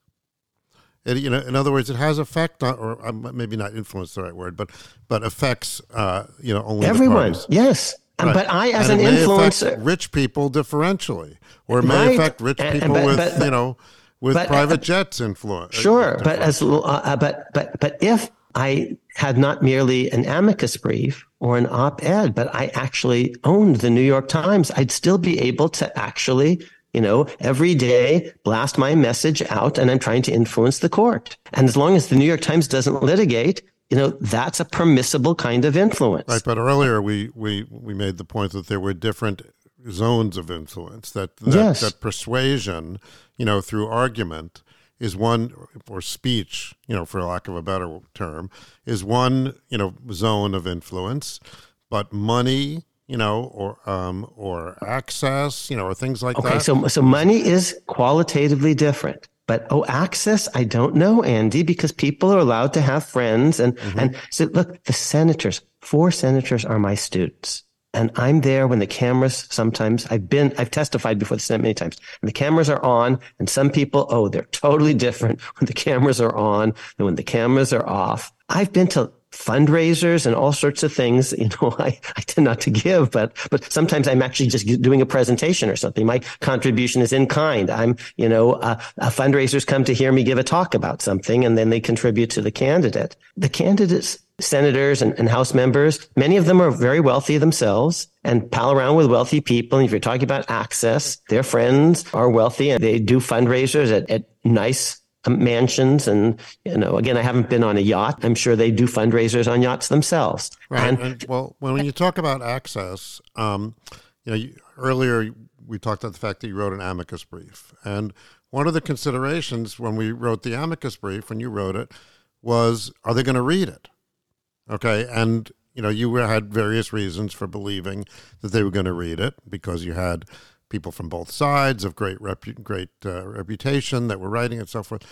Speaker 1: It, you know, in other words, it has effect on, or uh, maybe not influence the right word, but but affects, uh, you know, only
Speaker 2: everyone. Yes, right. but I, as
Speaker 1: and
Speaker 2: an influencer,
Speaker 1: rich people differentially, or it may right. affect rich people but, with, but, but, you know, with private jets influence.
Speaker 2: Sure, but as uh, but but but if I had not merely an amicus brief or an op-ed, but I actually owned the New York Times, I'd still be able to actually you know, every day blast my message out and I'm trying to influence the court. And as long as the New York Times doesn't litigate, you know, that's a permissible kind of influence.
Speaker 1: Right. But earlier we, we, we made the point that there were different zones of influence, that, that,
Speaker 2: yes.
Speaker 1: that persuasion, you know, through argument is one, or speech, you know, for lack of a better term, is one, you know, zone of influence. But money, you know, or um, or access, you know, or things like
Speaker 2: okay,
Speaker 1: that.
Speaker 2: Okay, so so money is qualitatively different. But oh, access, I don't know, Andy, because people are allowed to have friends. And mm-hmm. and so look, the senators, four senators are my students and I'm there when the cameras sometimes I've been I've testified before the Senate many times and the cameras are on and some people oh they're totally different when the cameras are on than when the cameras are off. I've been to fundraisers and all sorts of things. You know, I, I tend not to give, but, but sometimes I'm actually just doing a presentation or something. My contribution is in kind. I'm, you know, uh, uh, fundraisers come to hear me give a talk about something and then they contribute to the candidate. The candidates, senators and, and House members, many of them are very wealthy themselves and pal around with wealthy people. And if you're talking about access, their friends are wealthy and they do fundraisers at, at nice mansions. And you know again i haven't been on a yacht. I'm sure they do fundraisers on yachts themselves.
Speaker 1: Right. And, and well when you talk about access um, you know you, earlier we talked about the fact that you wrote an amicus brief. And one of the considerations when we wrote the amicus brief when you wrote it was are they going to read it okay and you know you had various reasons for believing that they were going to read it because you had people from both sides of great repu- great uh, reputation that were writing and so forth.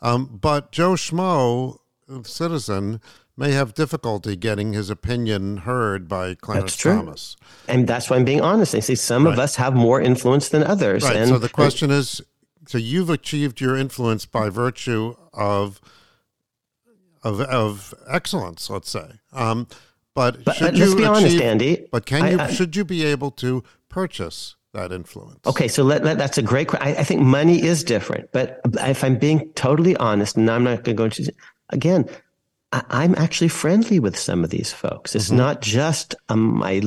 Speaker 1: Um, but Joe Schmo, citizen, may have difficulty getting his opinion heard by Clarence Thomas.
Speaker 2: And that's why I'm being honest. I say some right. of us have more influence than others.
Speaker 1: Right.
Speaker 2: And,
Speaker 1: so the question is so you've achieved your influence by virtue of of, of excellence, let's say. Um, but,
Speaker 2: but, let's
Speaker 1: you
Speaker 2: be
Speaker 1: achieve,
Speaker 2: honest, Andy.
Speaker 1: But can you I, should you be able to purchase that influence?
Speaker 2: Okay, so let, let, that's a great. I, I think money is different, but if I'm being totally honest, and I'm not going to go into again, I, am actually friendly with some of these folks. It's mm-hmm. not just um, my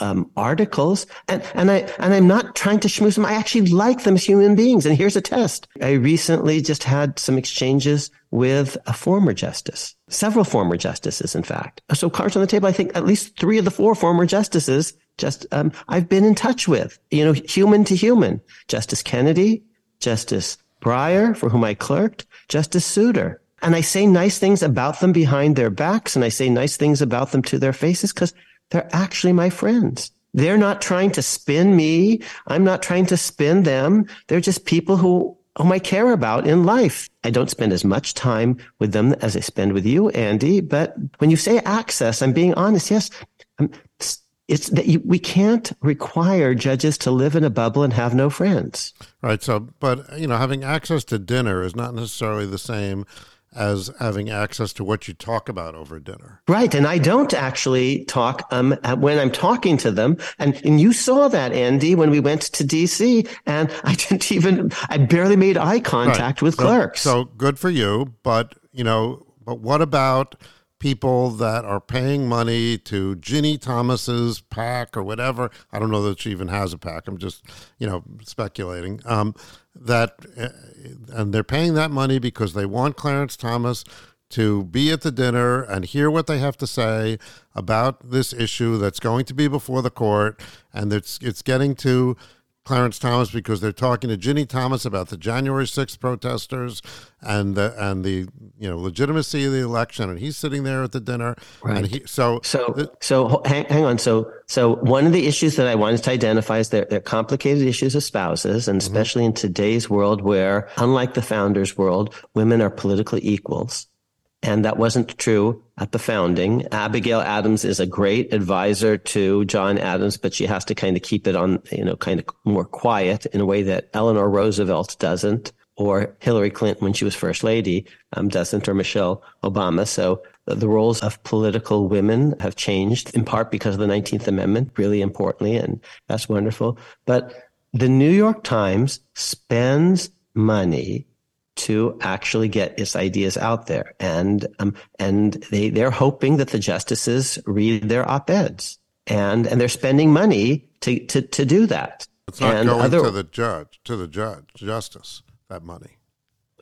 Speaker 2: um, articles, and and I and I'm not trying to schmooze them. I actually like them as human beings. And here's a test. I recently just had some exchanges with a former justice, several former justices, in fact. So cards on the table. I think at least three of the four former justices just um, I've been in touch with, you know, human to human. Justice Kennedy, Justice Breyer, for whom I clerked, Justice Souter. And I say nice things about them behind their backs and I say nice things about them to their faces because they're actually my friends. They're not trying to spin me. I'm not trying to spin them. They're just people who whom I care about in life. I don't spend as much time with them as I spend with you, Andy. But when you say access, I'm being honest. Yes, um, I'm, it's that you, we can't require judges to live in a bubble and have no friends.
Speaker 1: Right. So, but you know, having access to dinner is not necessarily the same as having access to what you talk about over dinner.
Speaker 2: Right. And I don't actually talk um, when I'm talking to them. And, and you saw that, Andy, when we went to DC and I didn't even, I barely made eye contact right. with
Speaker 1: so,
Speaker 2: clerks.
Speaker 1: So good for you. But, you know, but what about people that are paying money to Ginni Thomas's pack or whatever. I don't know that she even has a pack. I'm just, you know, speculating. Um, that and they're paying that money because they want Clarence Thomas to be at the dinner and hear what they have to say about this issue that's going to be before the court, and it's it's getting to Clarence Thomas because they're talking to Ginni Thomas about the January 6th protesters and the and the you know legitimacy of the election and he's sitting there at the dinner
Speaker 2: right.
Speaker 1: and he so
Speaker 2: so so hang, hang on so so one of the issues that I wanted to identify is they're, they're complicated issues of spouses and mm-hmm. especially in today's world where unlike the founders world women are politically equals and that wasn't true at the founding. Abigail Adams is a great advisor to John Adams, but she has to kind of keep it on, you know, kind of more quiet in a way that Eleanor Roosevelt doesn't or Hillary Clinton when she was first lady um, doesn't, or Michelle Obama. So the roles of political women have changed in part because of the 19th Amendment, really importantly, and that's wonderful. But the New York Times spends money to actually get its ideas out there, and um, and they they're hoping that the justices read their op-eds, and and they're spending money to to to do that.
Speaker 1: It's not
Speaker 2: and
Speaker 1: going
Speaker 2: other,
Speaker 1: to the judge, to the judge, justice. That money.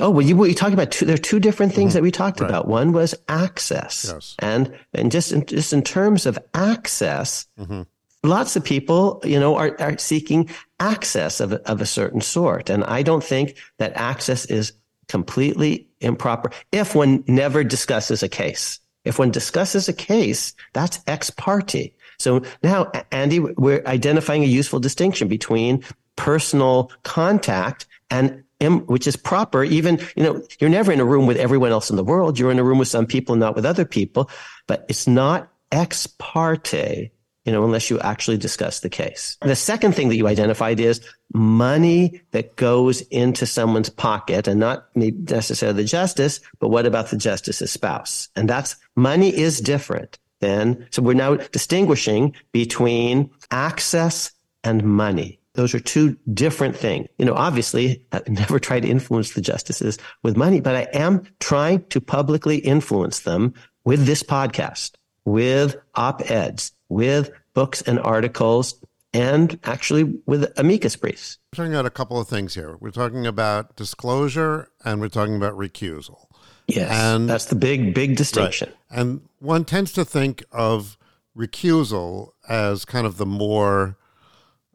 Speaker 2: Oh well, you were talking about two. There are two different things mm-hmm. that we talked right. about. One was access,
Speaker 1: yes.
Speaker 2: and and just in, just in terms of access, mm-hmm. lots of people, you know, are are seeking access of of a certain sort, and I don't think that access is completely improper if one never discusses a case. If one discusses a case, that's ex parte. So now, Andy, we're identifying a useful distinction between personal contact and which is proper. Even, you know, you're never in a room with everyone else in the world. You're in a room with some people, not with other people, but it's not ex parte, you know, unless you actually discuss the case. The second thing that you identified is money that goes into someone's pocket and not necessarily the justice, but what about the justice's spouse? And that's money is different than, so we're now distinguishing between access and money. Those are two different things. You know, obviously, I never try to influence the justices with money, but I am trying to publicly influence them with this podcast, with op-eds, with books and articles, and actually with amicus briefs.
Speaker 1: We're talking about a couple of things here. We're talking about disclosure and we're talking about recusal.
Speaker 2: Yes, and that's the big, big distinction.
Speaker 1: Right. And one tends to think of recusal as kind of the more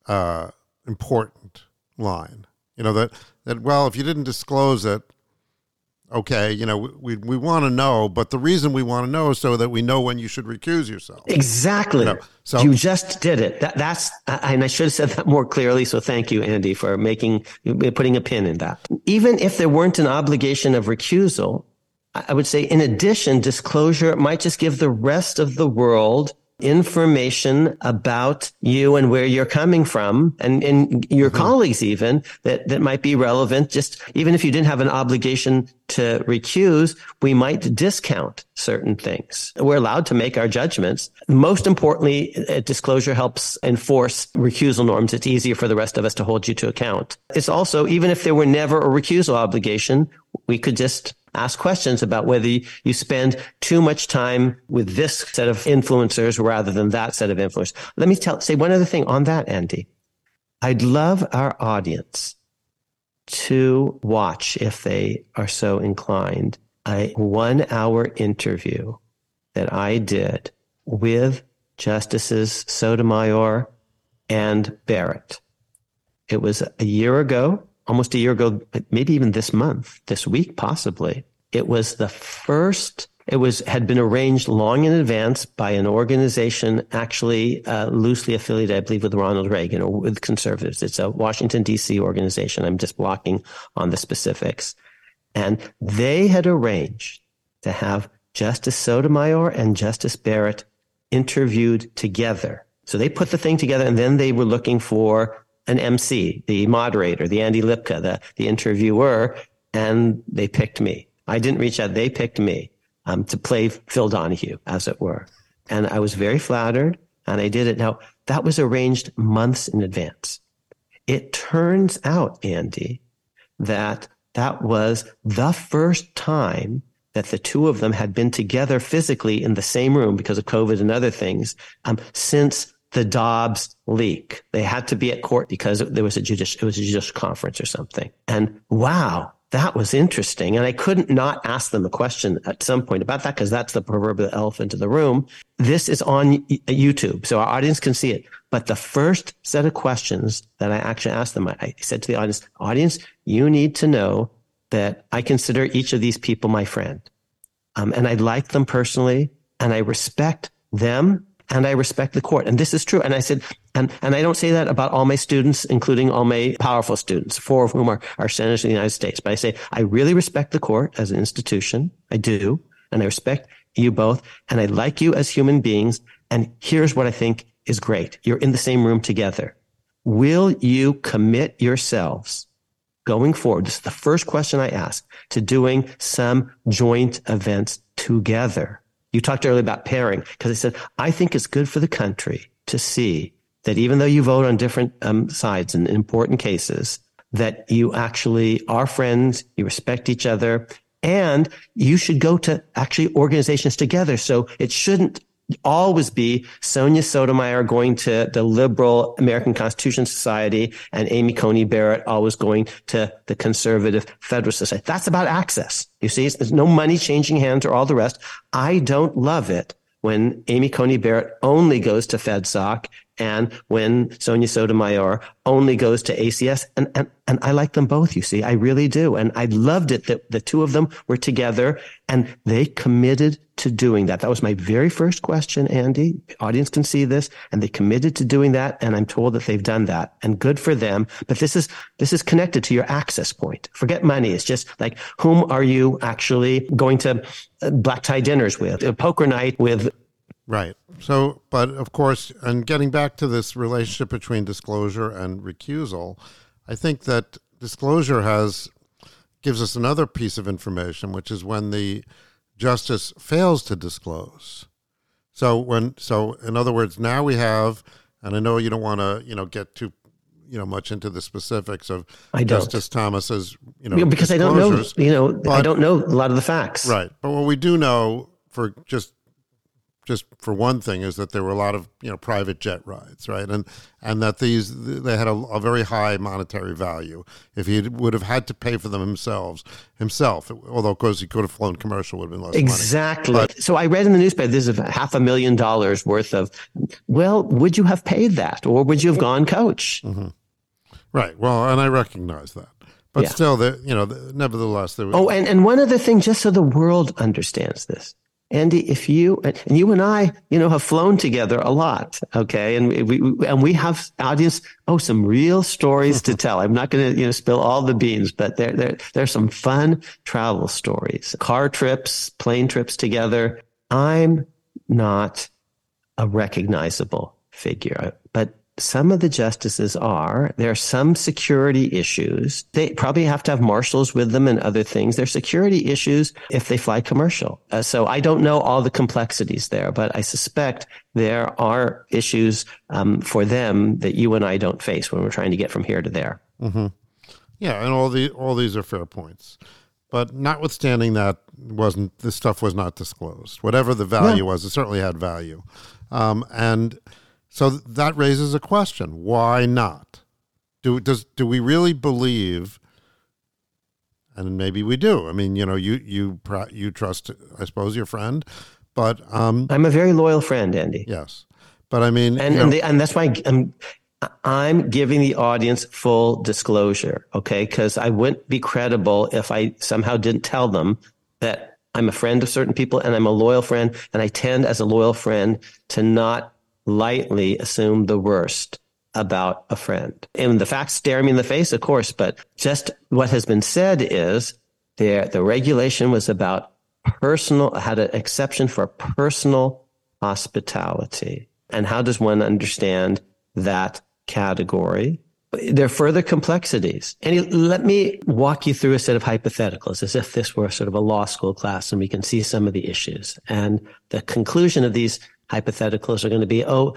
Speaker 1: uh, important line. You know that that well, if you didn't disclose it, okay, you know we we want to know, but the reason we want to know is so that we know when you should recuse yourself.
Speaker 2: Exactly. You know, so you just did it. That, that's and I should have said that more clearly. So thank you, Andy, for making putting a pin in that. Even if there weren't an obligation of recusal, I would say in addition, disclosure might just give the rest of the world information about you and where you're coming from and, and your mm-hmm. colleagues even that, that might be relevant. Just even if you didn't have an obligation to recuse, we might discount certain things. We're allowed to make our judgments. Most importantly, disclosure helps enforce recusal norms. It's easier for the rest of us to hold you to account. It's also, even if there were never a recusal obligation, we could just ask questions about whether you spend too much time with this set of influencers rather than that set of influencers. Let me tell, say one other thing on that, Andy. I'd love our audience to watch, if they are so inclined, a one hour interview that I did with Justices Sotomayor and Barrett. It was a year ago almost a year ago, maybe even this month, this week, possibly. It was the first, it was, had been arranged long in advance by an organization actually uh, loosely affiliated, I believe, with Ronald Reagan or with conservatives. It's a Washington, D.C. organization. I'm just blocking on the specifics. And they had arranged to have Justice Sotomayor and Justice Barrett interviewed together. So they put the thing together and then they were looking for an MC, the moderator, the Andy Lipka, the, the interviewer, and they picked me. I didn't reach out. They picked me um, to play Phil Donahue, as it were. And I was very flattered and I did it. Now, that was arranged months in advance. It turns out, Andy, that that was the first time that the two of them had been together physically in the same room because of COVID and other things um, since the Dobbs leak. They had to be at court because there was a judicial, it was a judicial conference or something. And wow, that was interesting. And I couldn't not ask them a question at some point about that because that's the proverbial elephant in the room. This is on YouTube, so our audience can see it. But the first set of questions that I actually asked them, I said to the audience, audience, you need to know that I consider each of these people my friend. Um, and I like them personally and I respect them and I respect the court. And this is true. And I said, and, and I don't say that about all my students, including all my powerful students, four of whom are, are senators of the United States. But I say, I really respect the court as an institution. I do. And I respect you both. And I like you as human beings. And here's what I think is great. You're in the same room together. Will you commit yourselves going forward, this is the first question I ask, to doing some joint events together. You talked earlier about pairing because I said, I think it's good for the country to see that even though you vote on different um, sides in important cases, that you actually are friends, you respect each other, and you should go to actually organizations together. So it shouldn't always be Sonia Sotomayor going to the liberal American Constitution Society and Amy Coney Barrett always going to the conservative Federalist Society. That's about access. You see, there's no money changing hands or all the rest. I don't love it when Amy Coney Barrett only goes to FedSoc and when Sonia Sotomayor only goes to ACS. And, and, and I like them both, you see, I really do. And I loved it that the two of them were together and they committed to doing that. That was my very first question, Andy. The audience can see this and they committed to doing that. And I'm told that they've done that and good for them. But this is, this is connected to your access point. Forget money. It's just like, whom are you actually going to uh, black tie dinners with, a poker night with
Speaker 1: Right. So, but of course, and getting back to this relationship between disclosure and recusal, I think that disclosure has gives us another piece of information, which is when the justice fails to disclose. So when so in other words, now we have, and I know you don't want to you know get too you know much into the specifics of
Speaker 2: I
Speaker 1: Justice Thomas's you know
Speaker 2: because I don't know you know I don't know a lot of the facts.
Speaker 1: Right, but what we do know for just just for one thing is that there were a lot of you know private jet rides right? And and that these they had a, a, very high monetary value. If he would have had to pay for them himself himself although of course he could have flown commercial would have been less
Speaker 2: exactly.
Speaker 1: But,
Speaker 2: so i read in the newspaper this is half a million dollars worth of well would you have paid that? Or would you have gone coach?
Speaker 1: Mm-hmm. right. Well and i recognize that. But yeah. still, there, you know, nevertheless, there was.
Speaker 2: Oh, and, and one other thing, just so the world understands this, Andy, if you and you and I, you know, have flown together a lot, okay, and we, and we have audience. Oh, some real stories to tell. I'm not going to you know spill all the beans, but there there there's some fun travel stories, car trips, plane trips together. I'm not a recognizable figure, but some of the justices are. There are some security issues. They probably have to have marshals with them and other things. There are security issues if they fly commercial. Uh, so I don't know all the complexities there, but I suspect there are issues um, for them that you and I don't face when we're trying to get from here to there.
Speaker 1: Mm-hmm. Yeah, and all the all these are fair points. But notwithstanding that, wasn't this stuff was not disclosed. Whatever the value was, it certainly had value, um, and so that raises a question: Why not? Do does do we really believe? And maybe we do. I mean, you know, you you you trust, I suppose, your friend, but um,
Speaker 2: I'm a very loyal friend, Andy.
Speaker 1: Yes, but I mean,
Speaker 2: and and, the, and that's why I'm I'm giving the audience full disclosure, okay? Because I wouldn't be credible if I somehow didn't tell them that I'm a friend of certain people and I'm a loyal friend, and I tend, as a loyal friend, to not lightly assume the worst about a friend. And the facts stare me in the face, of course, but just what has been said is there, the regulation was about personal, had an exception for personal hospitality. And how does one understand that category? There are further complexities. And let me walk you through a set of hypotheticals as if this were sort of a law school class and we can see some of the issues. And the conclusion of these hypotheticals are going to be, oh,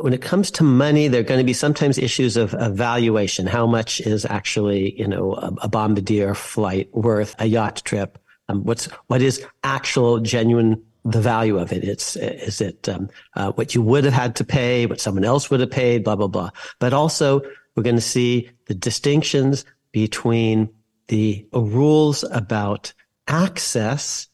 Speaker 2: when it comes to money, there are going to be sometimes issues of, valuation. How much is actually, you know, a, a bombardier flight worth a yacht trip? Um, what's what is actual genuine the value of it? It's is it um, uh, what you would have had to pay, what someone else would have paid, blah blah blah. But also, we're going to see the distinctions between the rules about access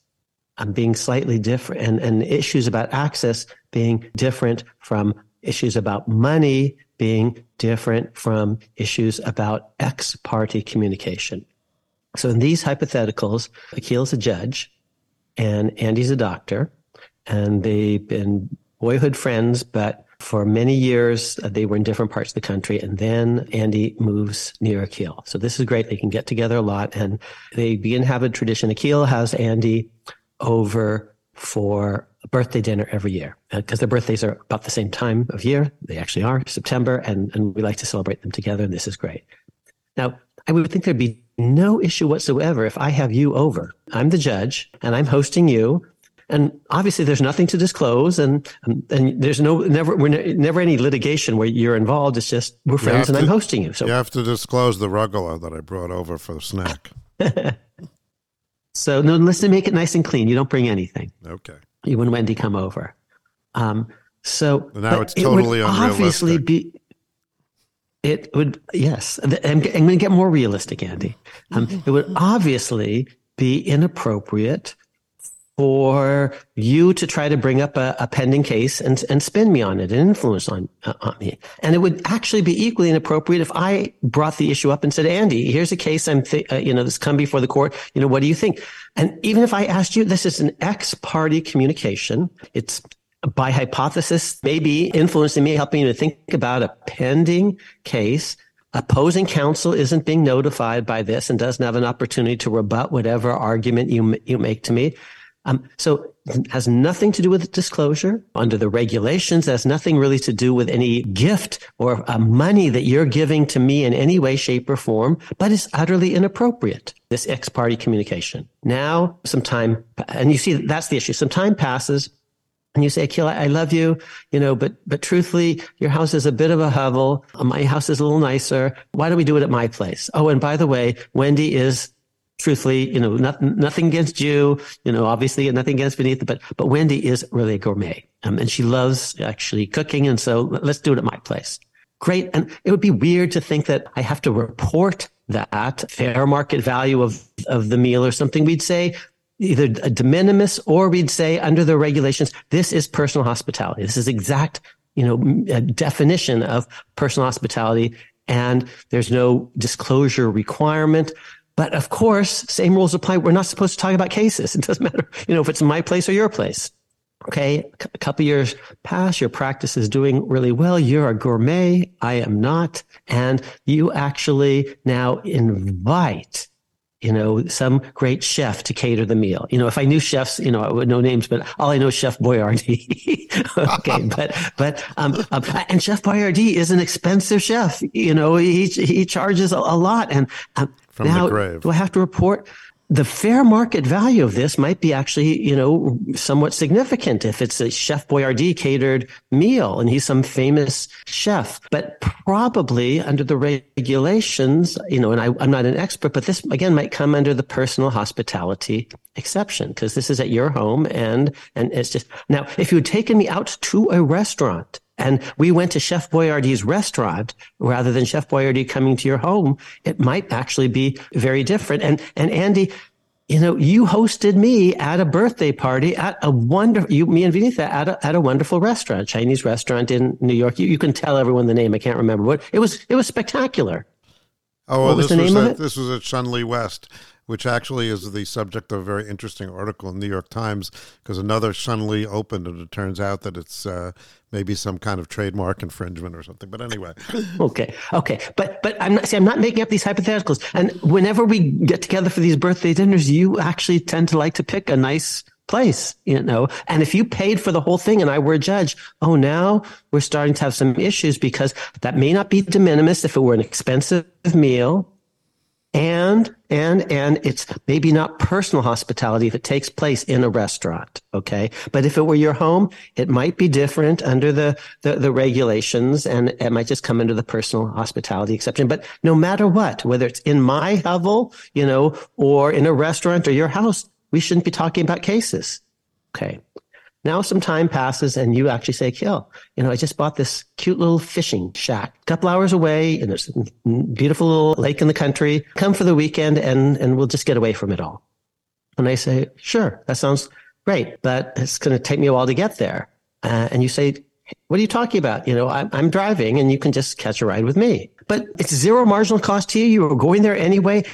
Speaker 2: um, being slightly different and, and issues about access being different from issues about money being different from issues about ex parte communication. So in these hypotheticals, Akhil's a judge and Andy's a doctor and they've been boyhood friends, but for many years uh, they were in different parts of the country and then Andy moves near Akhil. So this is great. They can get together a lot and they begin to have a tradition. Akhil has Andy over for a birthday dinner every year because uh, their birthdays are about the same time of year. They actually are September, and, and we like to celebrate them together. And this is great. Now, I would think there'd be no issue whatsoever if I have you over. I'm the judge and I'm hosting you. And obviously there's nothing to disclose and, and there's no, never, we're ne- never any litigation where you're involved. It's just we're friends and to, I'm hosting you.
Speaker 1: So you have to disclose the rugelach that I brought over for the snack.
Speaker 2: so no, let's make it nice and clean. You don't bring anything.
Speaker 1: Okay.
Speaker 2: You and Wendy come over. Um, so
Speaker 1: now it's totally
Speaker 2: it
Speaker 1: unrealistic.
Speaker 2: Obviously, be it would yes. I'm, I'm going to get more realistic, Andy. Um, it would obviously be inappropriate for you to try to bring up a, a, pending case and, and spin me on it and influence on, uh, on me. And it would actually be equally inappropriate if I brought the issue up and said, Andy, here's a case I'm, th- uh, you know, this come before the court. You know, what do you think? And even if I asked you, this is an ex parte communication. It's by hypothesis, maybe influencing me, helping you to think about a pending case. Opposing counsel isn't being notified by this and doesn't have an opportunity to rebut whatever argument you, you make to me. Um, so it has nothing to do with disclosure under the regulations. It has nothing really to do with any gift or uh, money that you're giving to me in any way, shape, or form, but it's utterly inappropriate. This ex parte communication. Now, some time, and you see, that's the issue. Some time passes and you say, Akhil, I love you, you know, but, but truthfully, your house is a bit of a hovel. My house is a little nicer. Why don't we do it at my place? Oh, and by the way, Wendy is truthfully, you know, not, nothing against you, you know, obviously and nothing against Vinitha, but, but Wendy is really a gourmet. Um, and she loves actually cooking. And so let's do it at my place. Great. And it would be weird to think that I have to report that fair market value of, of the meal or something. We'd say, either a de minimis or we'd say under the regulations, this is personal hospitality. This is exact, you know, definition of personal hospitality. And there's no disclosure requirement. But of course, same rules apply. We're not supposed to talk about cases. It doesn't matter, you know, if it's my place or your place. Okay. A couple years pass. Your practice is doing really well. You're a gourmet. I am not. And you actually now invite you know, some great chef to cater the meal. You know, if I knew chefs, you know, I would know names, but all I know is Chef Boyardee. okay, but but um, um, and Chef Boyardee is an expensive chef. You know, he he charges a, a lot, and um,
Speaker 1: From now do
Speaker 2: I have to report? the fair market value of this might be actually, you know, somewhat significant if it's a Chef Boyardee catered meal and he's some famous chef. But probably under the regulations, you know, and I, am not an expert, but this again might come under the personal hospitality exception because this is at your home and, and it's just now, if you had taken me out to a restaurant and we went to Chef Boyardee's restaurant rather than Chef Boyardee coming to your home, it might actually be very different. And, and Andy, you know, you hosted me at a birthday party at a wonderful, you, me and Vinitha at a, at a wonderful restaurant, Chinese restaurant in New York. You, you can tell everyone the name. I can't remember what it was. It was spectacular.
Speaker 1: Oh, well, this was, was this was at Shun Lee West which actually is the subject of a very interesting article in the New York Times because another Shun Lee opened, and it turns out that it's uh, maybe some kind of trademark infringement or something. But anyway,
Speaker 2: okay, okay, but but I'm not see, I'm not making up these hypotheticals. And whenever we get together for these birthday dinners, you actually tend to like to pick a nice place, you know. And if you paid for the whole thing and I were a judge, oh, now we're starting to have some issues because that may not be de minimis if it were an expensive meal and and and it's maybe not personal hospitality if it takes place in a restaurant okay? But if it were your home it might be different under the, the the, regulations and it might just come under the personal hospitality exception. But no matter what whether it's in my hovel you know or in a restaurant or your house we shouldn't be talking about cases okay now some time passes and you actually say, Kill, you know, I just bought this cute little fishing shack a couple hours away and there's a beautiful little lake in the country. Come for the weekend and, and we'll just get away from it all. And I say, sure, that sounds great, but it's going to take me a while to get there. Uh, and you say, what are you talking about? You know, I'm, I'm driving and you can just catch a ride with me. But it's zero marginal cost to you. You are going there anyway.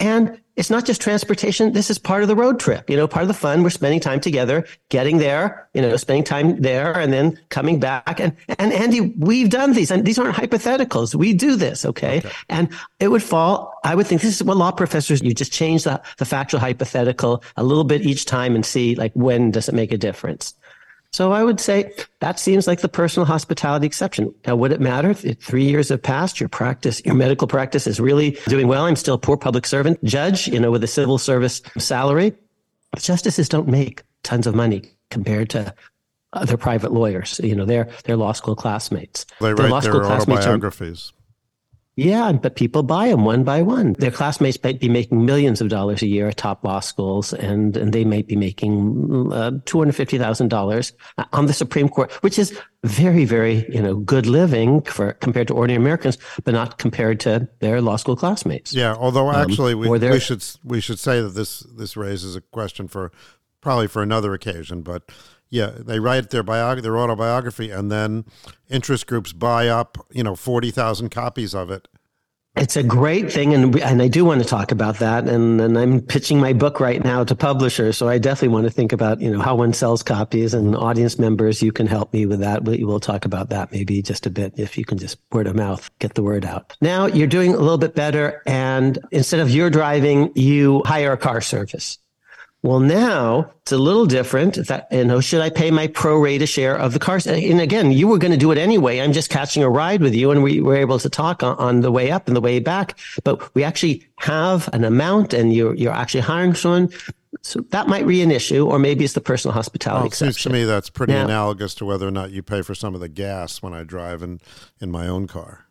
Speaker 2: And it's not just transportation. This is part of the road trip. You know, part of the fun. We're spending time together, getting there, you know, spending time there and then coming back. And, and Andy, we've done these and these aren't hypotheticals. We do this. Okay? okay. And it would fall. I would think this is what law professors, you just change the, the factual hypothetical a little bit each time and see like when does it make a difference. So I would say that seems like the personal hospitality exception. Now, would it matter if three years have passed, your practice, your medical practice is really doing well? I'm still a poor public servant, judge, you know, with a civil service salary. Justices don't make tons of money compared to other private lawyers. You know, they're, they're law school classmates.
Speaker 1: They write law their school autobiographies.
Speaker 2: Are, yeah, but people buy them one by one. Their classmates might be making millions of dollars a year at top law schools, and, and they might be making uh, $250,000 on the Supreme Court, which is very, very, you know, good living for compared to ordinary Americans, but not compared to their law school classmates.
Speaker 1: Yeah, although um, actually um, we, we should we should say that this this raises a question for probably for another occasion, but yeah, they write their biog- their autobiography, and then interest groups buy up, you know, forty thousand copies of it.
Speaker 2: It's a great thing, and and I do want to talk about that. And and I'm pitching my book right now to publishers, so I definitely want to think about you know how one sells copies. And audience members, you can help me with that. We will talk about that maybe just a bit if you can just word of mouth get the word out. Now you're doing a little bit better, and instead of your driving, you hire a car service. Well, now it's a little different. That, you know, should I pay my pro rata share of the cars? And again, you were going to do it anyway. I'm just catching a ride with you and we were able to talk on, on, the way up and the way back. But we actually have an amount and you're, you're actually hiring someone. So that might be an issue, or maybe it's the personal hospitality well, it
Speaker 1: exception. seems to me that's pretty now, analogous to whether or not you pay for some of the gas when I drive in, in my own car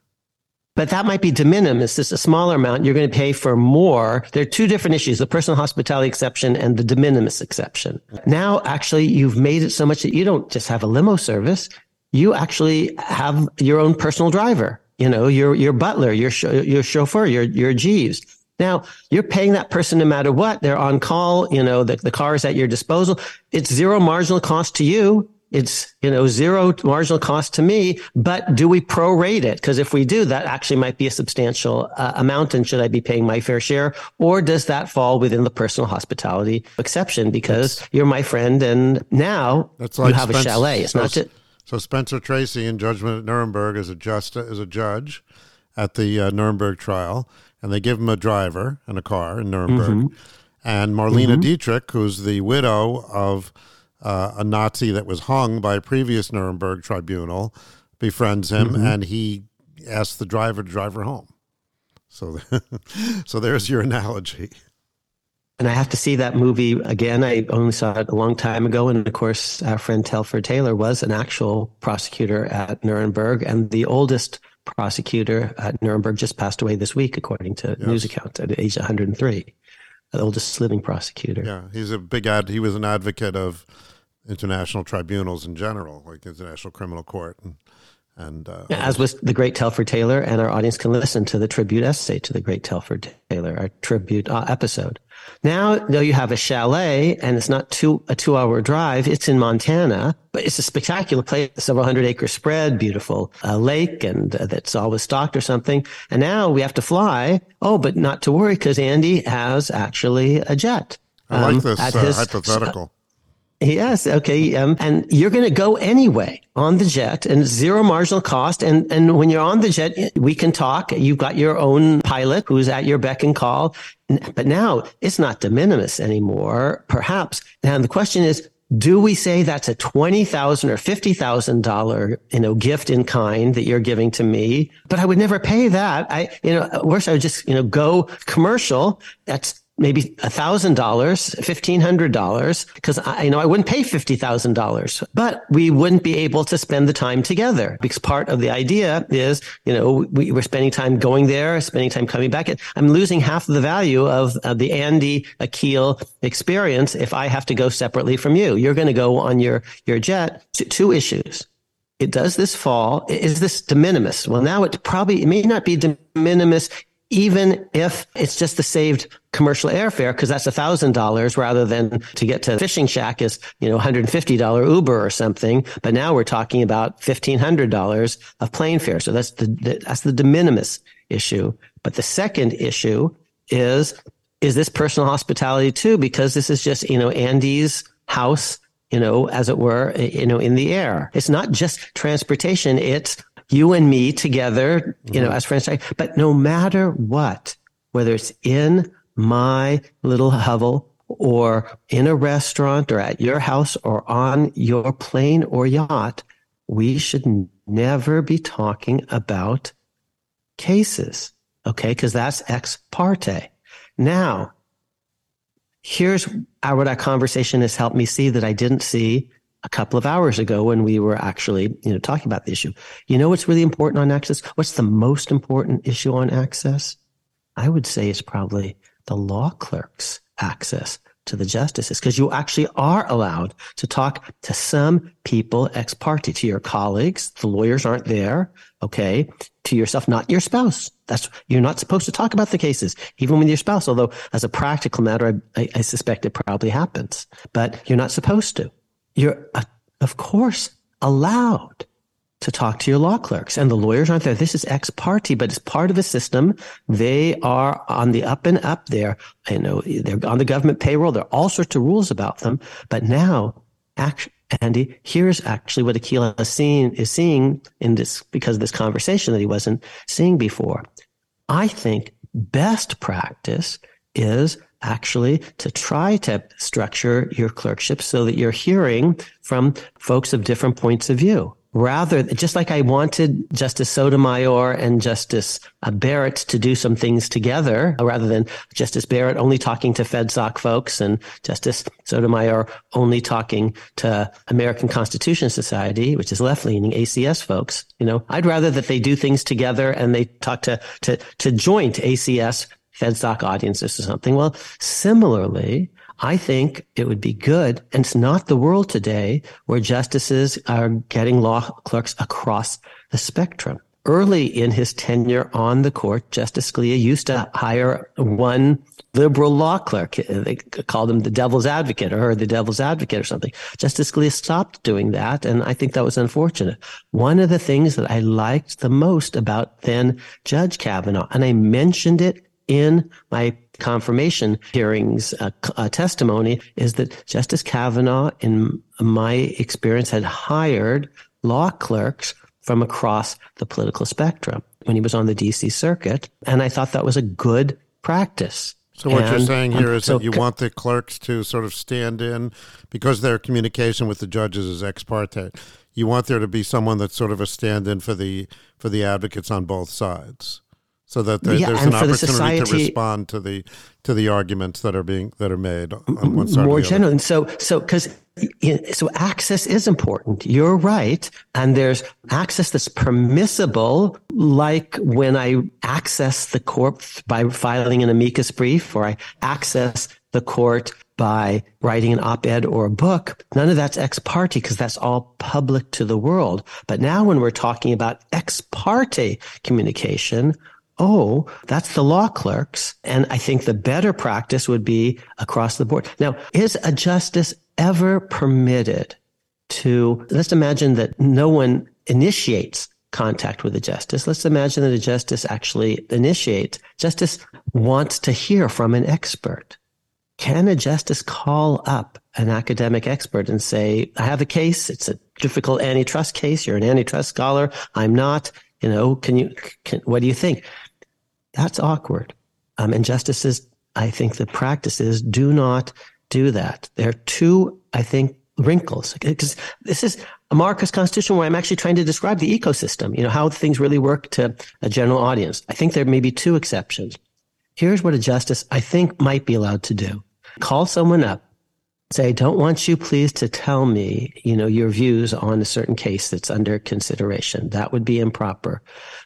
Speaker 2: but that might be de minimis. It's a smaller amount. You're going to pay for more. There are two different issues, the personal hospitality exception and the de minimis exception. Now, actually, you've made it so much that you don't just have a limo service. You actually have your own personal driver, you know, your, your butler, your, your chauffeur, your, your Jeeves. Now you're paying that person no matter what. They're on call. You know, the, the car is at your disposal. It's zero marginal cost to you it's you know zero marginal cost to me but do we prorate it because if we do that actually might be a substantial uh, amount and should i be paying my fair share or does that fall within the personal hospitality exception because that's, you're my friend and now that's like you have Spencer, a chalet it's so, not just
Speaker 1: so spencer tracy in judgment at nuremberg is a just is a judge at the uh, nuremberg trial and they give him a driver and a car in nuremberg mm-hmm. and marlene mm-hmm. dietrich who's the widow of uh, a Nazi that was hung by a previous Nuremberg tribunal befriends him, mm-hmm. and he asks the driver to drive her home. So, so there's your analogy.
Speaker 2: And I have to see that movie again. I only saw it a long time ago, and of course, our friend Telford Taylor was an actual prosecutor at Nuremberg, and the oldest prosecutor at Nuremberg just passed away this week, according to yes. news accounts, at age 103. The oldest living prosecutor.
Speaker 1: Yeah, he's a big ad. He was an advocate of international tribunals in general, like International Criminal Court. And, and uh,
Speaker 2: as was the great Telford Taylor, and our audience can listen to the tribute essay to the great Telford Taylor, our tribute uh, episode. Now, though you have a chalet and it's not two, a two hour drive, it's in Montana, but it's a spectacular place, several hundred acre spread, beautiful uh, lake, and uh, that's always stocked or something. And now we have to fly. Oh, but not to worry because Andy has actually a jet.
Speaker 1: I like um, this uh, his, hypothetical.
Speaker 2: Yes. Okay. Um, and you're going to go anyway on the jet and zero marginal cost. And, and when you're on the jet, we can talk. You've got your own pilot who's at your beck and call. But now it's not de minimis anymore, perhaps. Now the question is, do we say that's a 20,000 or fifty thousand dollar, you know, gift in kind that you're giving to me? But I would never pay that. I, you know, worse, I would just, you know, go commercial. That's maybe a thousand dollars, fifteen hundred dollars, because I you know I wouldn't pay fifty thousand dollars, but we wouldn't be able to spend the time together because part of the idea is you know we, we're spending time going there, spending time coming back. I'm losing half of the value of, of the Andy Akhil experience if I have to go separately from you. You're going to go on your your jet. Two issues it does this fall. Is this de minimis? Well, now it probably, it may not be de minimis even if it's just the saved commercial airfare, because that's a thousand dollars rather than to get to the fishing shack is, you know, $150 Uber or something. But now we're talking about $1,500 of plane fare. So that's the, the, that's the de minimis issue. But the second issue is, is this personal hospitality too? Because this is just, you know, Andy's house you know, as it were, you know, in the air. It's not just transportation. It's you and me together, you mm-hmm. know, as friends. But no matter what, whether it's in my little hovel or in a restaurant or at your house or on your plane or yacht, we should never be talking about cases. Okay. Cause that's ex parte. Now, here's how what our conversation has helped me see that I didn't see a couple of hours ago when we were actually, you know, talking about the issue. You know what's really important on access? What's the most important issue on access? I would say it's probably the law clerk's access to the justices because you actually are allowed to talk to some people ex parte, to your colleagues. The lawyers aren't there. Okay. To yourself, not your spouse. That's, you're not supposed to talk about the cases, even with your spouse. Although as a practical matter, I, I, I suspect it probably happens, but you're not supposed to. You're, uh, of course, allowed to talk to your law clerks and the lawyers aren't there. This is ex parte, but it's part of a system. They are on the up and up there. I know they're on the government payroll. There are all sorts of rules about them. But now, actually, Andy, here's actually what Akhil is seeing, is seeing in this, because of this conversation that he wasn't seeing before. I think best practice is actually to try to structure your clerkship so that you're hearing from folks of different points of view rather just like I wanted Justice Sotomayor and Justice uh, Barrett to do some things together, rather than Justice Barrett only talking to FedSoc folks and Justice Sotomayor only talking to American Constitution Society, which is left leaning ACS folks. You know, I'd rather that they do things together and they talk to to to joint ACS FedSoc audiences or something. Well, similarly, I think it would be good, and it's not the world today where justices are getting law clerks across the spectrum. Early in his tenure on the court, Justice Scalia used to hire one liberal law clerk. They called him the devil's advocate or the devil's advocate or something. Justice Scalia stopped doing that. And I think that was unfortunate. One of the things that I liked the most about then Judge Kavanaugh, and I mentioned it in my confirmation hearings uh, uh, testimony is that Justice Kavanaugh, in my experience, had hired law clerks from across the political spectrum when he was on the DC circuit. And I thought that was a good practice.
Speaker 1: So what
Speaker 2: and,
Speaker 1: you're saying here is
Speaker 2: so,
Speaker 1: that you want the clerks to sort of stand in because their communication with the judges is ex parte. You want there to be someone that's sort of a stand-in for the for the advocates on both sides so that there,
Speaker 2: Yeah,
Speaker 1: there's an opportunity to respond to the to the arguments that are being that are made on one side
Speaker 2: more generally. And so, so, cause, so access is important. You're right. And there's access that's permissible, like when I access the court by filing an amicus brief or I access the court by writing an op-ed or a book. None of that's ex parte because that's all public to the world. But now when we're talking about ex parte communication, oh, that's the law clerks. And I think the better practice would be across the board. Now, is a justice ever permitted to, let's imagine that no one initiates contact with a justice. Let's imagine that a justice actually initiates. Justice wants to hear from an expert. Can a justice call up an academic expert and say, I have a case. It's a difficult antitrust case. You're an antitrust scholar. I'm not. You know, can you, can, what do you think? That's awkward. Um, and justices, I think the practices do not do that. There are two, I think, wrinkles because this is America's Constitution where I'm actually trying to describe the ecosystem, you know, how things really work to a general audience. I think there may be two exceptions. Here's what a justice I think might be allowed to do. Call someone up, say, I don't want you please to tell me, you know, your views on a certain case that's under consideration. That would be improper.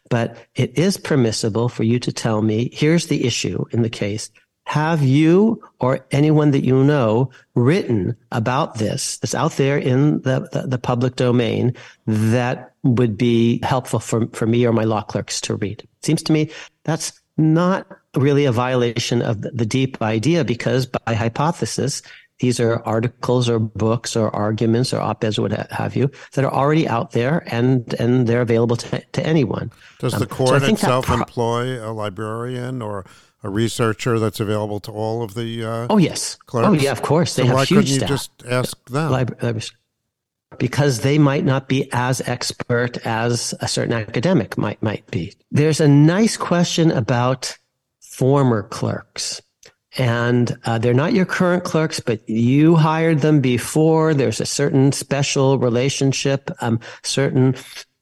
Speaker 2: But it is permissible for you to tell me, here's the issue in the case. Have you or anyone that you know written about this that's out there in the, the, the public domain that would be helpful for, for me or my law clerks to read? Seems to me that's not really a violation of the, the deep idea because by hypothesis, these are articles or books or arguments or op-eds or what have you that are already out there and, and they're available to, to anyone.
Speaker 1: Does
Speaker 2: Um,
Speaker 1: the court
Speaker 2: think that
Speaker 1: itself
Speaker 2: pro-
Speaker 1: employ a librarian or a researcher that's available to all of the uh,
Speaker 2: Oh yes.
Speaker 1: clerks?
Speaker 2: Oh yeah, of course. They
Speaker 1: so
Speaker 2: have
Speaker 1: why
Speaker 2: huge
Speaker 1: couldn't you
Speaker 2: staff.
Speaker 1: just ask them?
Speaker 2: Libra- because they might not be as expert as a certain academic might might be. There's a nice question about former clerks. And uh, they're not your current clerks, but you hired them before. There's a certain special relationship, um, certain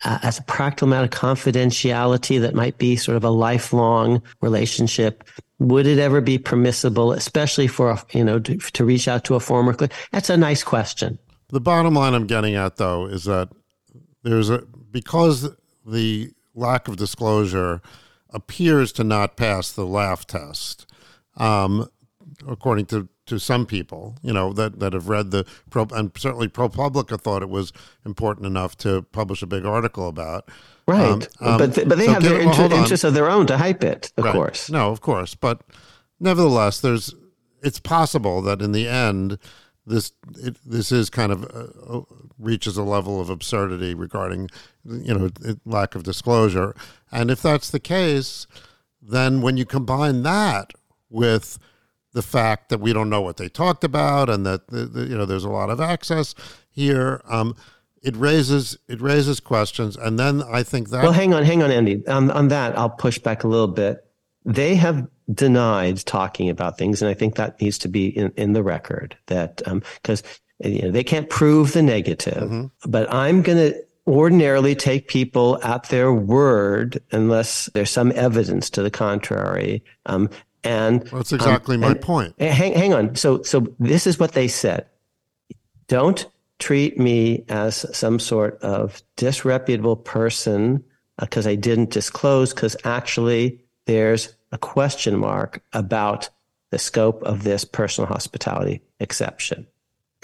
Speaker 2: uh, as a practical matter, confidentiality that might be sort of a lifelong relationship. Would it ever be permissible, especially for a, you know to, to reach out to a former clerk? That's a nice question.
Speaker 1: The bottom line I'm getting at, though, is that there's a because the lack of disclosure appears to not pass the laugh test, um, according to, to some people, you know, that, that have read the, Pro, and certainly ProPublica thought it was important enough to publish a big article about.
Speaker 2: Right. Um, um, but, th- but they so have their inter- well, interests of their own to hype it, of
Speaker 1: right.
Speaker 2: course.
Speaker 1: No, of course. But nevertheless, there's, it's possible that in the end, this it, this is kind of uh, reaches a level of absurdity regarding you know lack of disclosure and if that's the case then when you combine that with the fact that we don't know what they talked about and that the, the, you know there's a lot of access here um, it raises it raises questions and then i think that
Speaker 2: well hang on hang on andy on, on that i'll push back a little bit they have denied talking about things, and I think that needs to be in, in the record. That because um, you know they can't prove the negative, mm-hmm. but I'm going to ordinarily take people at their word unless there's some evidence to the contrary. Um, and
Speaker 1: well, that's exactly um, my point.
Speaker 2: Hang, hang on. So, so this is what they said. Don't treat me as some sort of disreputable person because uh, I didn't disclose. Because actually, there's a question mark about the scope of this personal hospitality exception.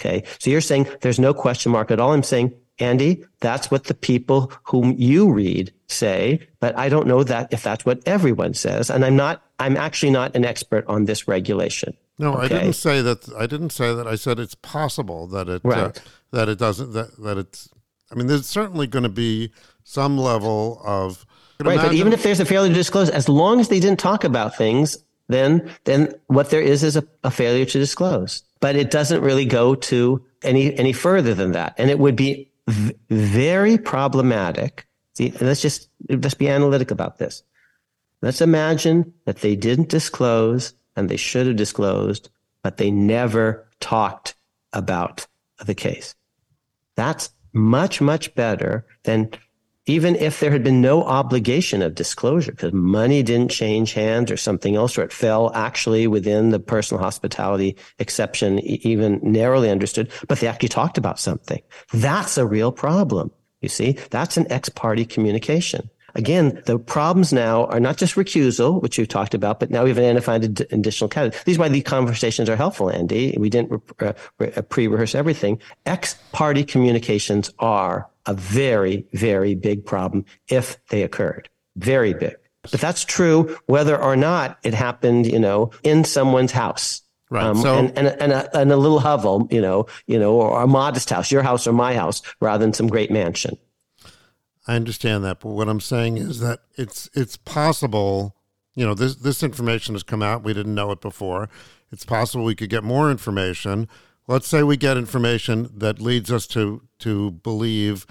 Speaker 2: Okay. So you're saying there's no question mark at all. I'm saying, Andy, that's what the people whom you read say, but I don't know that if that's what everyone says. And I'm not, I'm actually not an expert on this regulation.
Speaker 1: No, okay? I didn't say that. I didn't say that. I said it's possible that it, uh, right. uh, that it doesn't, that, that it's, I mean, there's certainly going to be some level of
Speaker 2: right, imagine. but even if there's a failure to disclose, as long as they didn't talk about things, then then what there is is a, a failure to disclose. But it doesn't really go to any any further than that, and it would be v- very problematic. See, let's just let's be analytic about this. Let's imagine that they didn't disclose and they should have disclosed, but they never talked about the case. That's much, much better than even if there had been no obligation of disclosure because money didn't change hands or something else, or it fell actually within the personal hospitality exception, even narrowly understood, but they actually talked about something. That's a real problem. You see, that's an ex parte communication. Again, the problems now are not just recusal, which we've talked about, but now we've identified additional categories. These are why these conversations are helpful, Andy. We didn't uh, pre-rehearse everything. Ex-parte communications are a very, very big problem if they occurred. Very big. But that's true whether or not it happened, you know, in someone's house.
Speaker 1: Right. Um, so,
Speaker 2: and, and, and, a, and a little hovel, you know, you know, or a modest house, your house or my house, rather than some great mansion.
Speaker 1: I understand that, but what I'm saying is that it's it's possible. You know, this this information has come out. We didn't know it before. It's possible we could get more information let's say we get information that leads us to to believe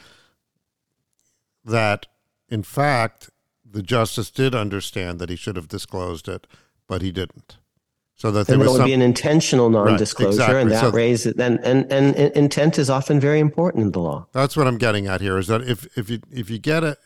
Speaker 1: that in fact the justice did understand that he should have disclosed it but he didn't
Speaker 2: so that there would some... be an intentional non-disclosure right, exactly. and that so, raises then and, and, and intent is often very important in the law
Speaker 1: that's what i'm getting at here is that if if you if you get a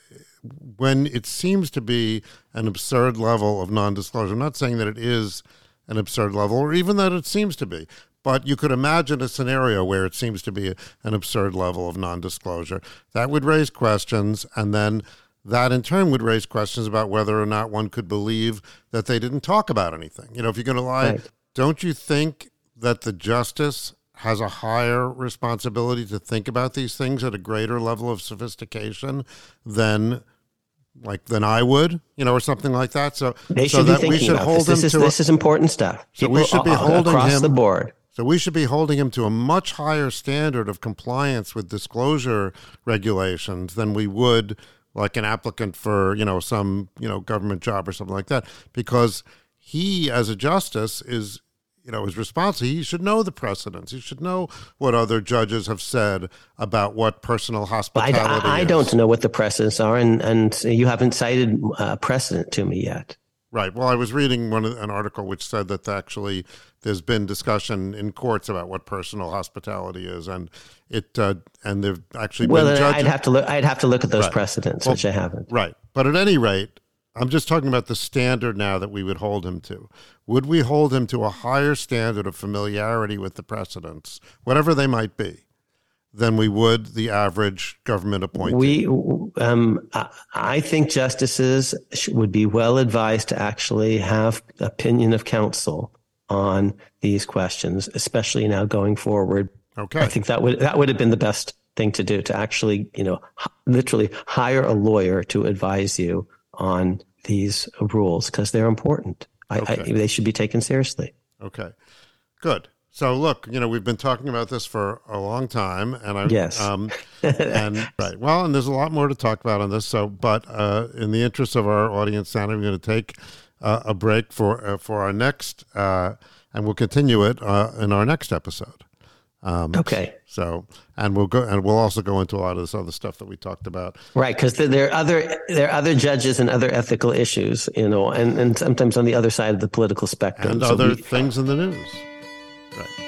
Speaker 1: when it seems to be an absurd level of non-disclosure i'm not saying that it is an absurd level or even that it seems to be but you could imagine a scenario where it seems to be an absurd level of non disclosure. That would raise questions, and then that in turn would raise questions about whether or not one could believe that they didn't talk about anything. You know, if you're going to lie, right. don't you think that the justice has a higher responsibility to think about these things at a greater level of sophistication than like than I would, you know, or something like that. So
Speaker 2: they
Speaker 1: should
Speaker 2: so
Speaker 1: that
Speaker 2: we should hold this. him this to is, a, is important stuff.
Speaker 1: So People we should be holding
Speaker 2: across
Speaker 1: him
Speaker 2: the board
Speaker 1: so we should be holding him to a much higher standard of compliance with disclosure regulations than we would like an applicant for, you know, some, you know, government job or something like that because he as a justice is you know, is responsible. He should know the precedents. He should know what other judges have said about what personal hospitality
Speaker 2: I, I, I don't know what the precedents are, and, and you haven't cited a uh, precedent to me yet.
Speaker 1: Right. Well, I was reading one an article which said that actually there's been discussion in courts about what personal hospitality is, and it uh, and they've actually
Speaker 2: well,
Speaker 1: been
Speaker 2: I'd have to look. I'd have to look at those
Speaker 1: Right.
Speaker 2: precedents,
Speaker 1: Well,
Speaker 2: which I haven't.
Speaker 1: Right. But at any rate, I'm just talking about the standard now that we would hold him to. Would we hold him to a higher standard of familiarity with the precedents, whatever they might be, than we would the average government appointee?
Speaker 2: We, um, I- I think justices would be well advised to actually have opinion of counsel on these questions, especially now going forward.
Speaker 1: okay.
Speaker 2: I think that would that would have been the best thing to do to actually, you know, literally hire a lawyer to advise you on these rules because they're important. I, I,
Speaker 1: Okay.
Speaker 2: they should be taken seriously.
Speaker 1: Okay, good. So look, you know, we've been talking about this for a long time, and I
Speaker 2: Yes.
Speaker 1: um, and right. Well, and there's a lot more to talk about on this. So, but uh, in the interest of our audience, now I'm going to take uh, a break for uh, for our next, uh, and we'll continue it uh, in our next episode. Um,
Speaker 2: Okay.
Speaker 1: So, and we'll go, and we'll also go into a lot of this other stuff that we talked about.
Speaker 2: Right, because there are other there are other judges and other ethical issues, you know, and, and sometimes on the other side of the political spectrum.
Speaker 1: and
Speaker 2: So
Speaker 1: other
Speaker 2: we-
Speaker 1: things in the news. Right.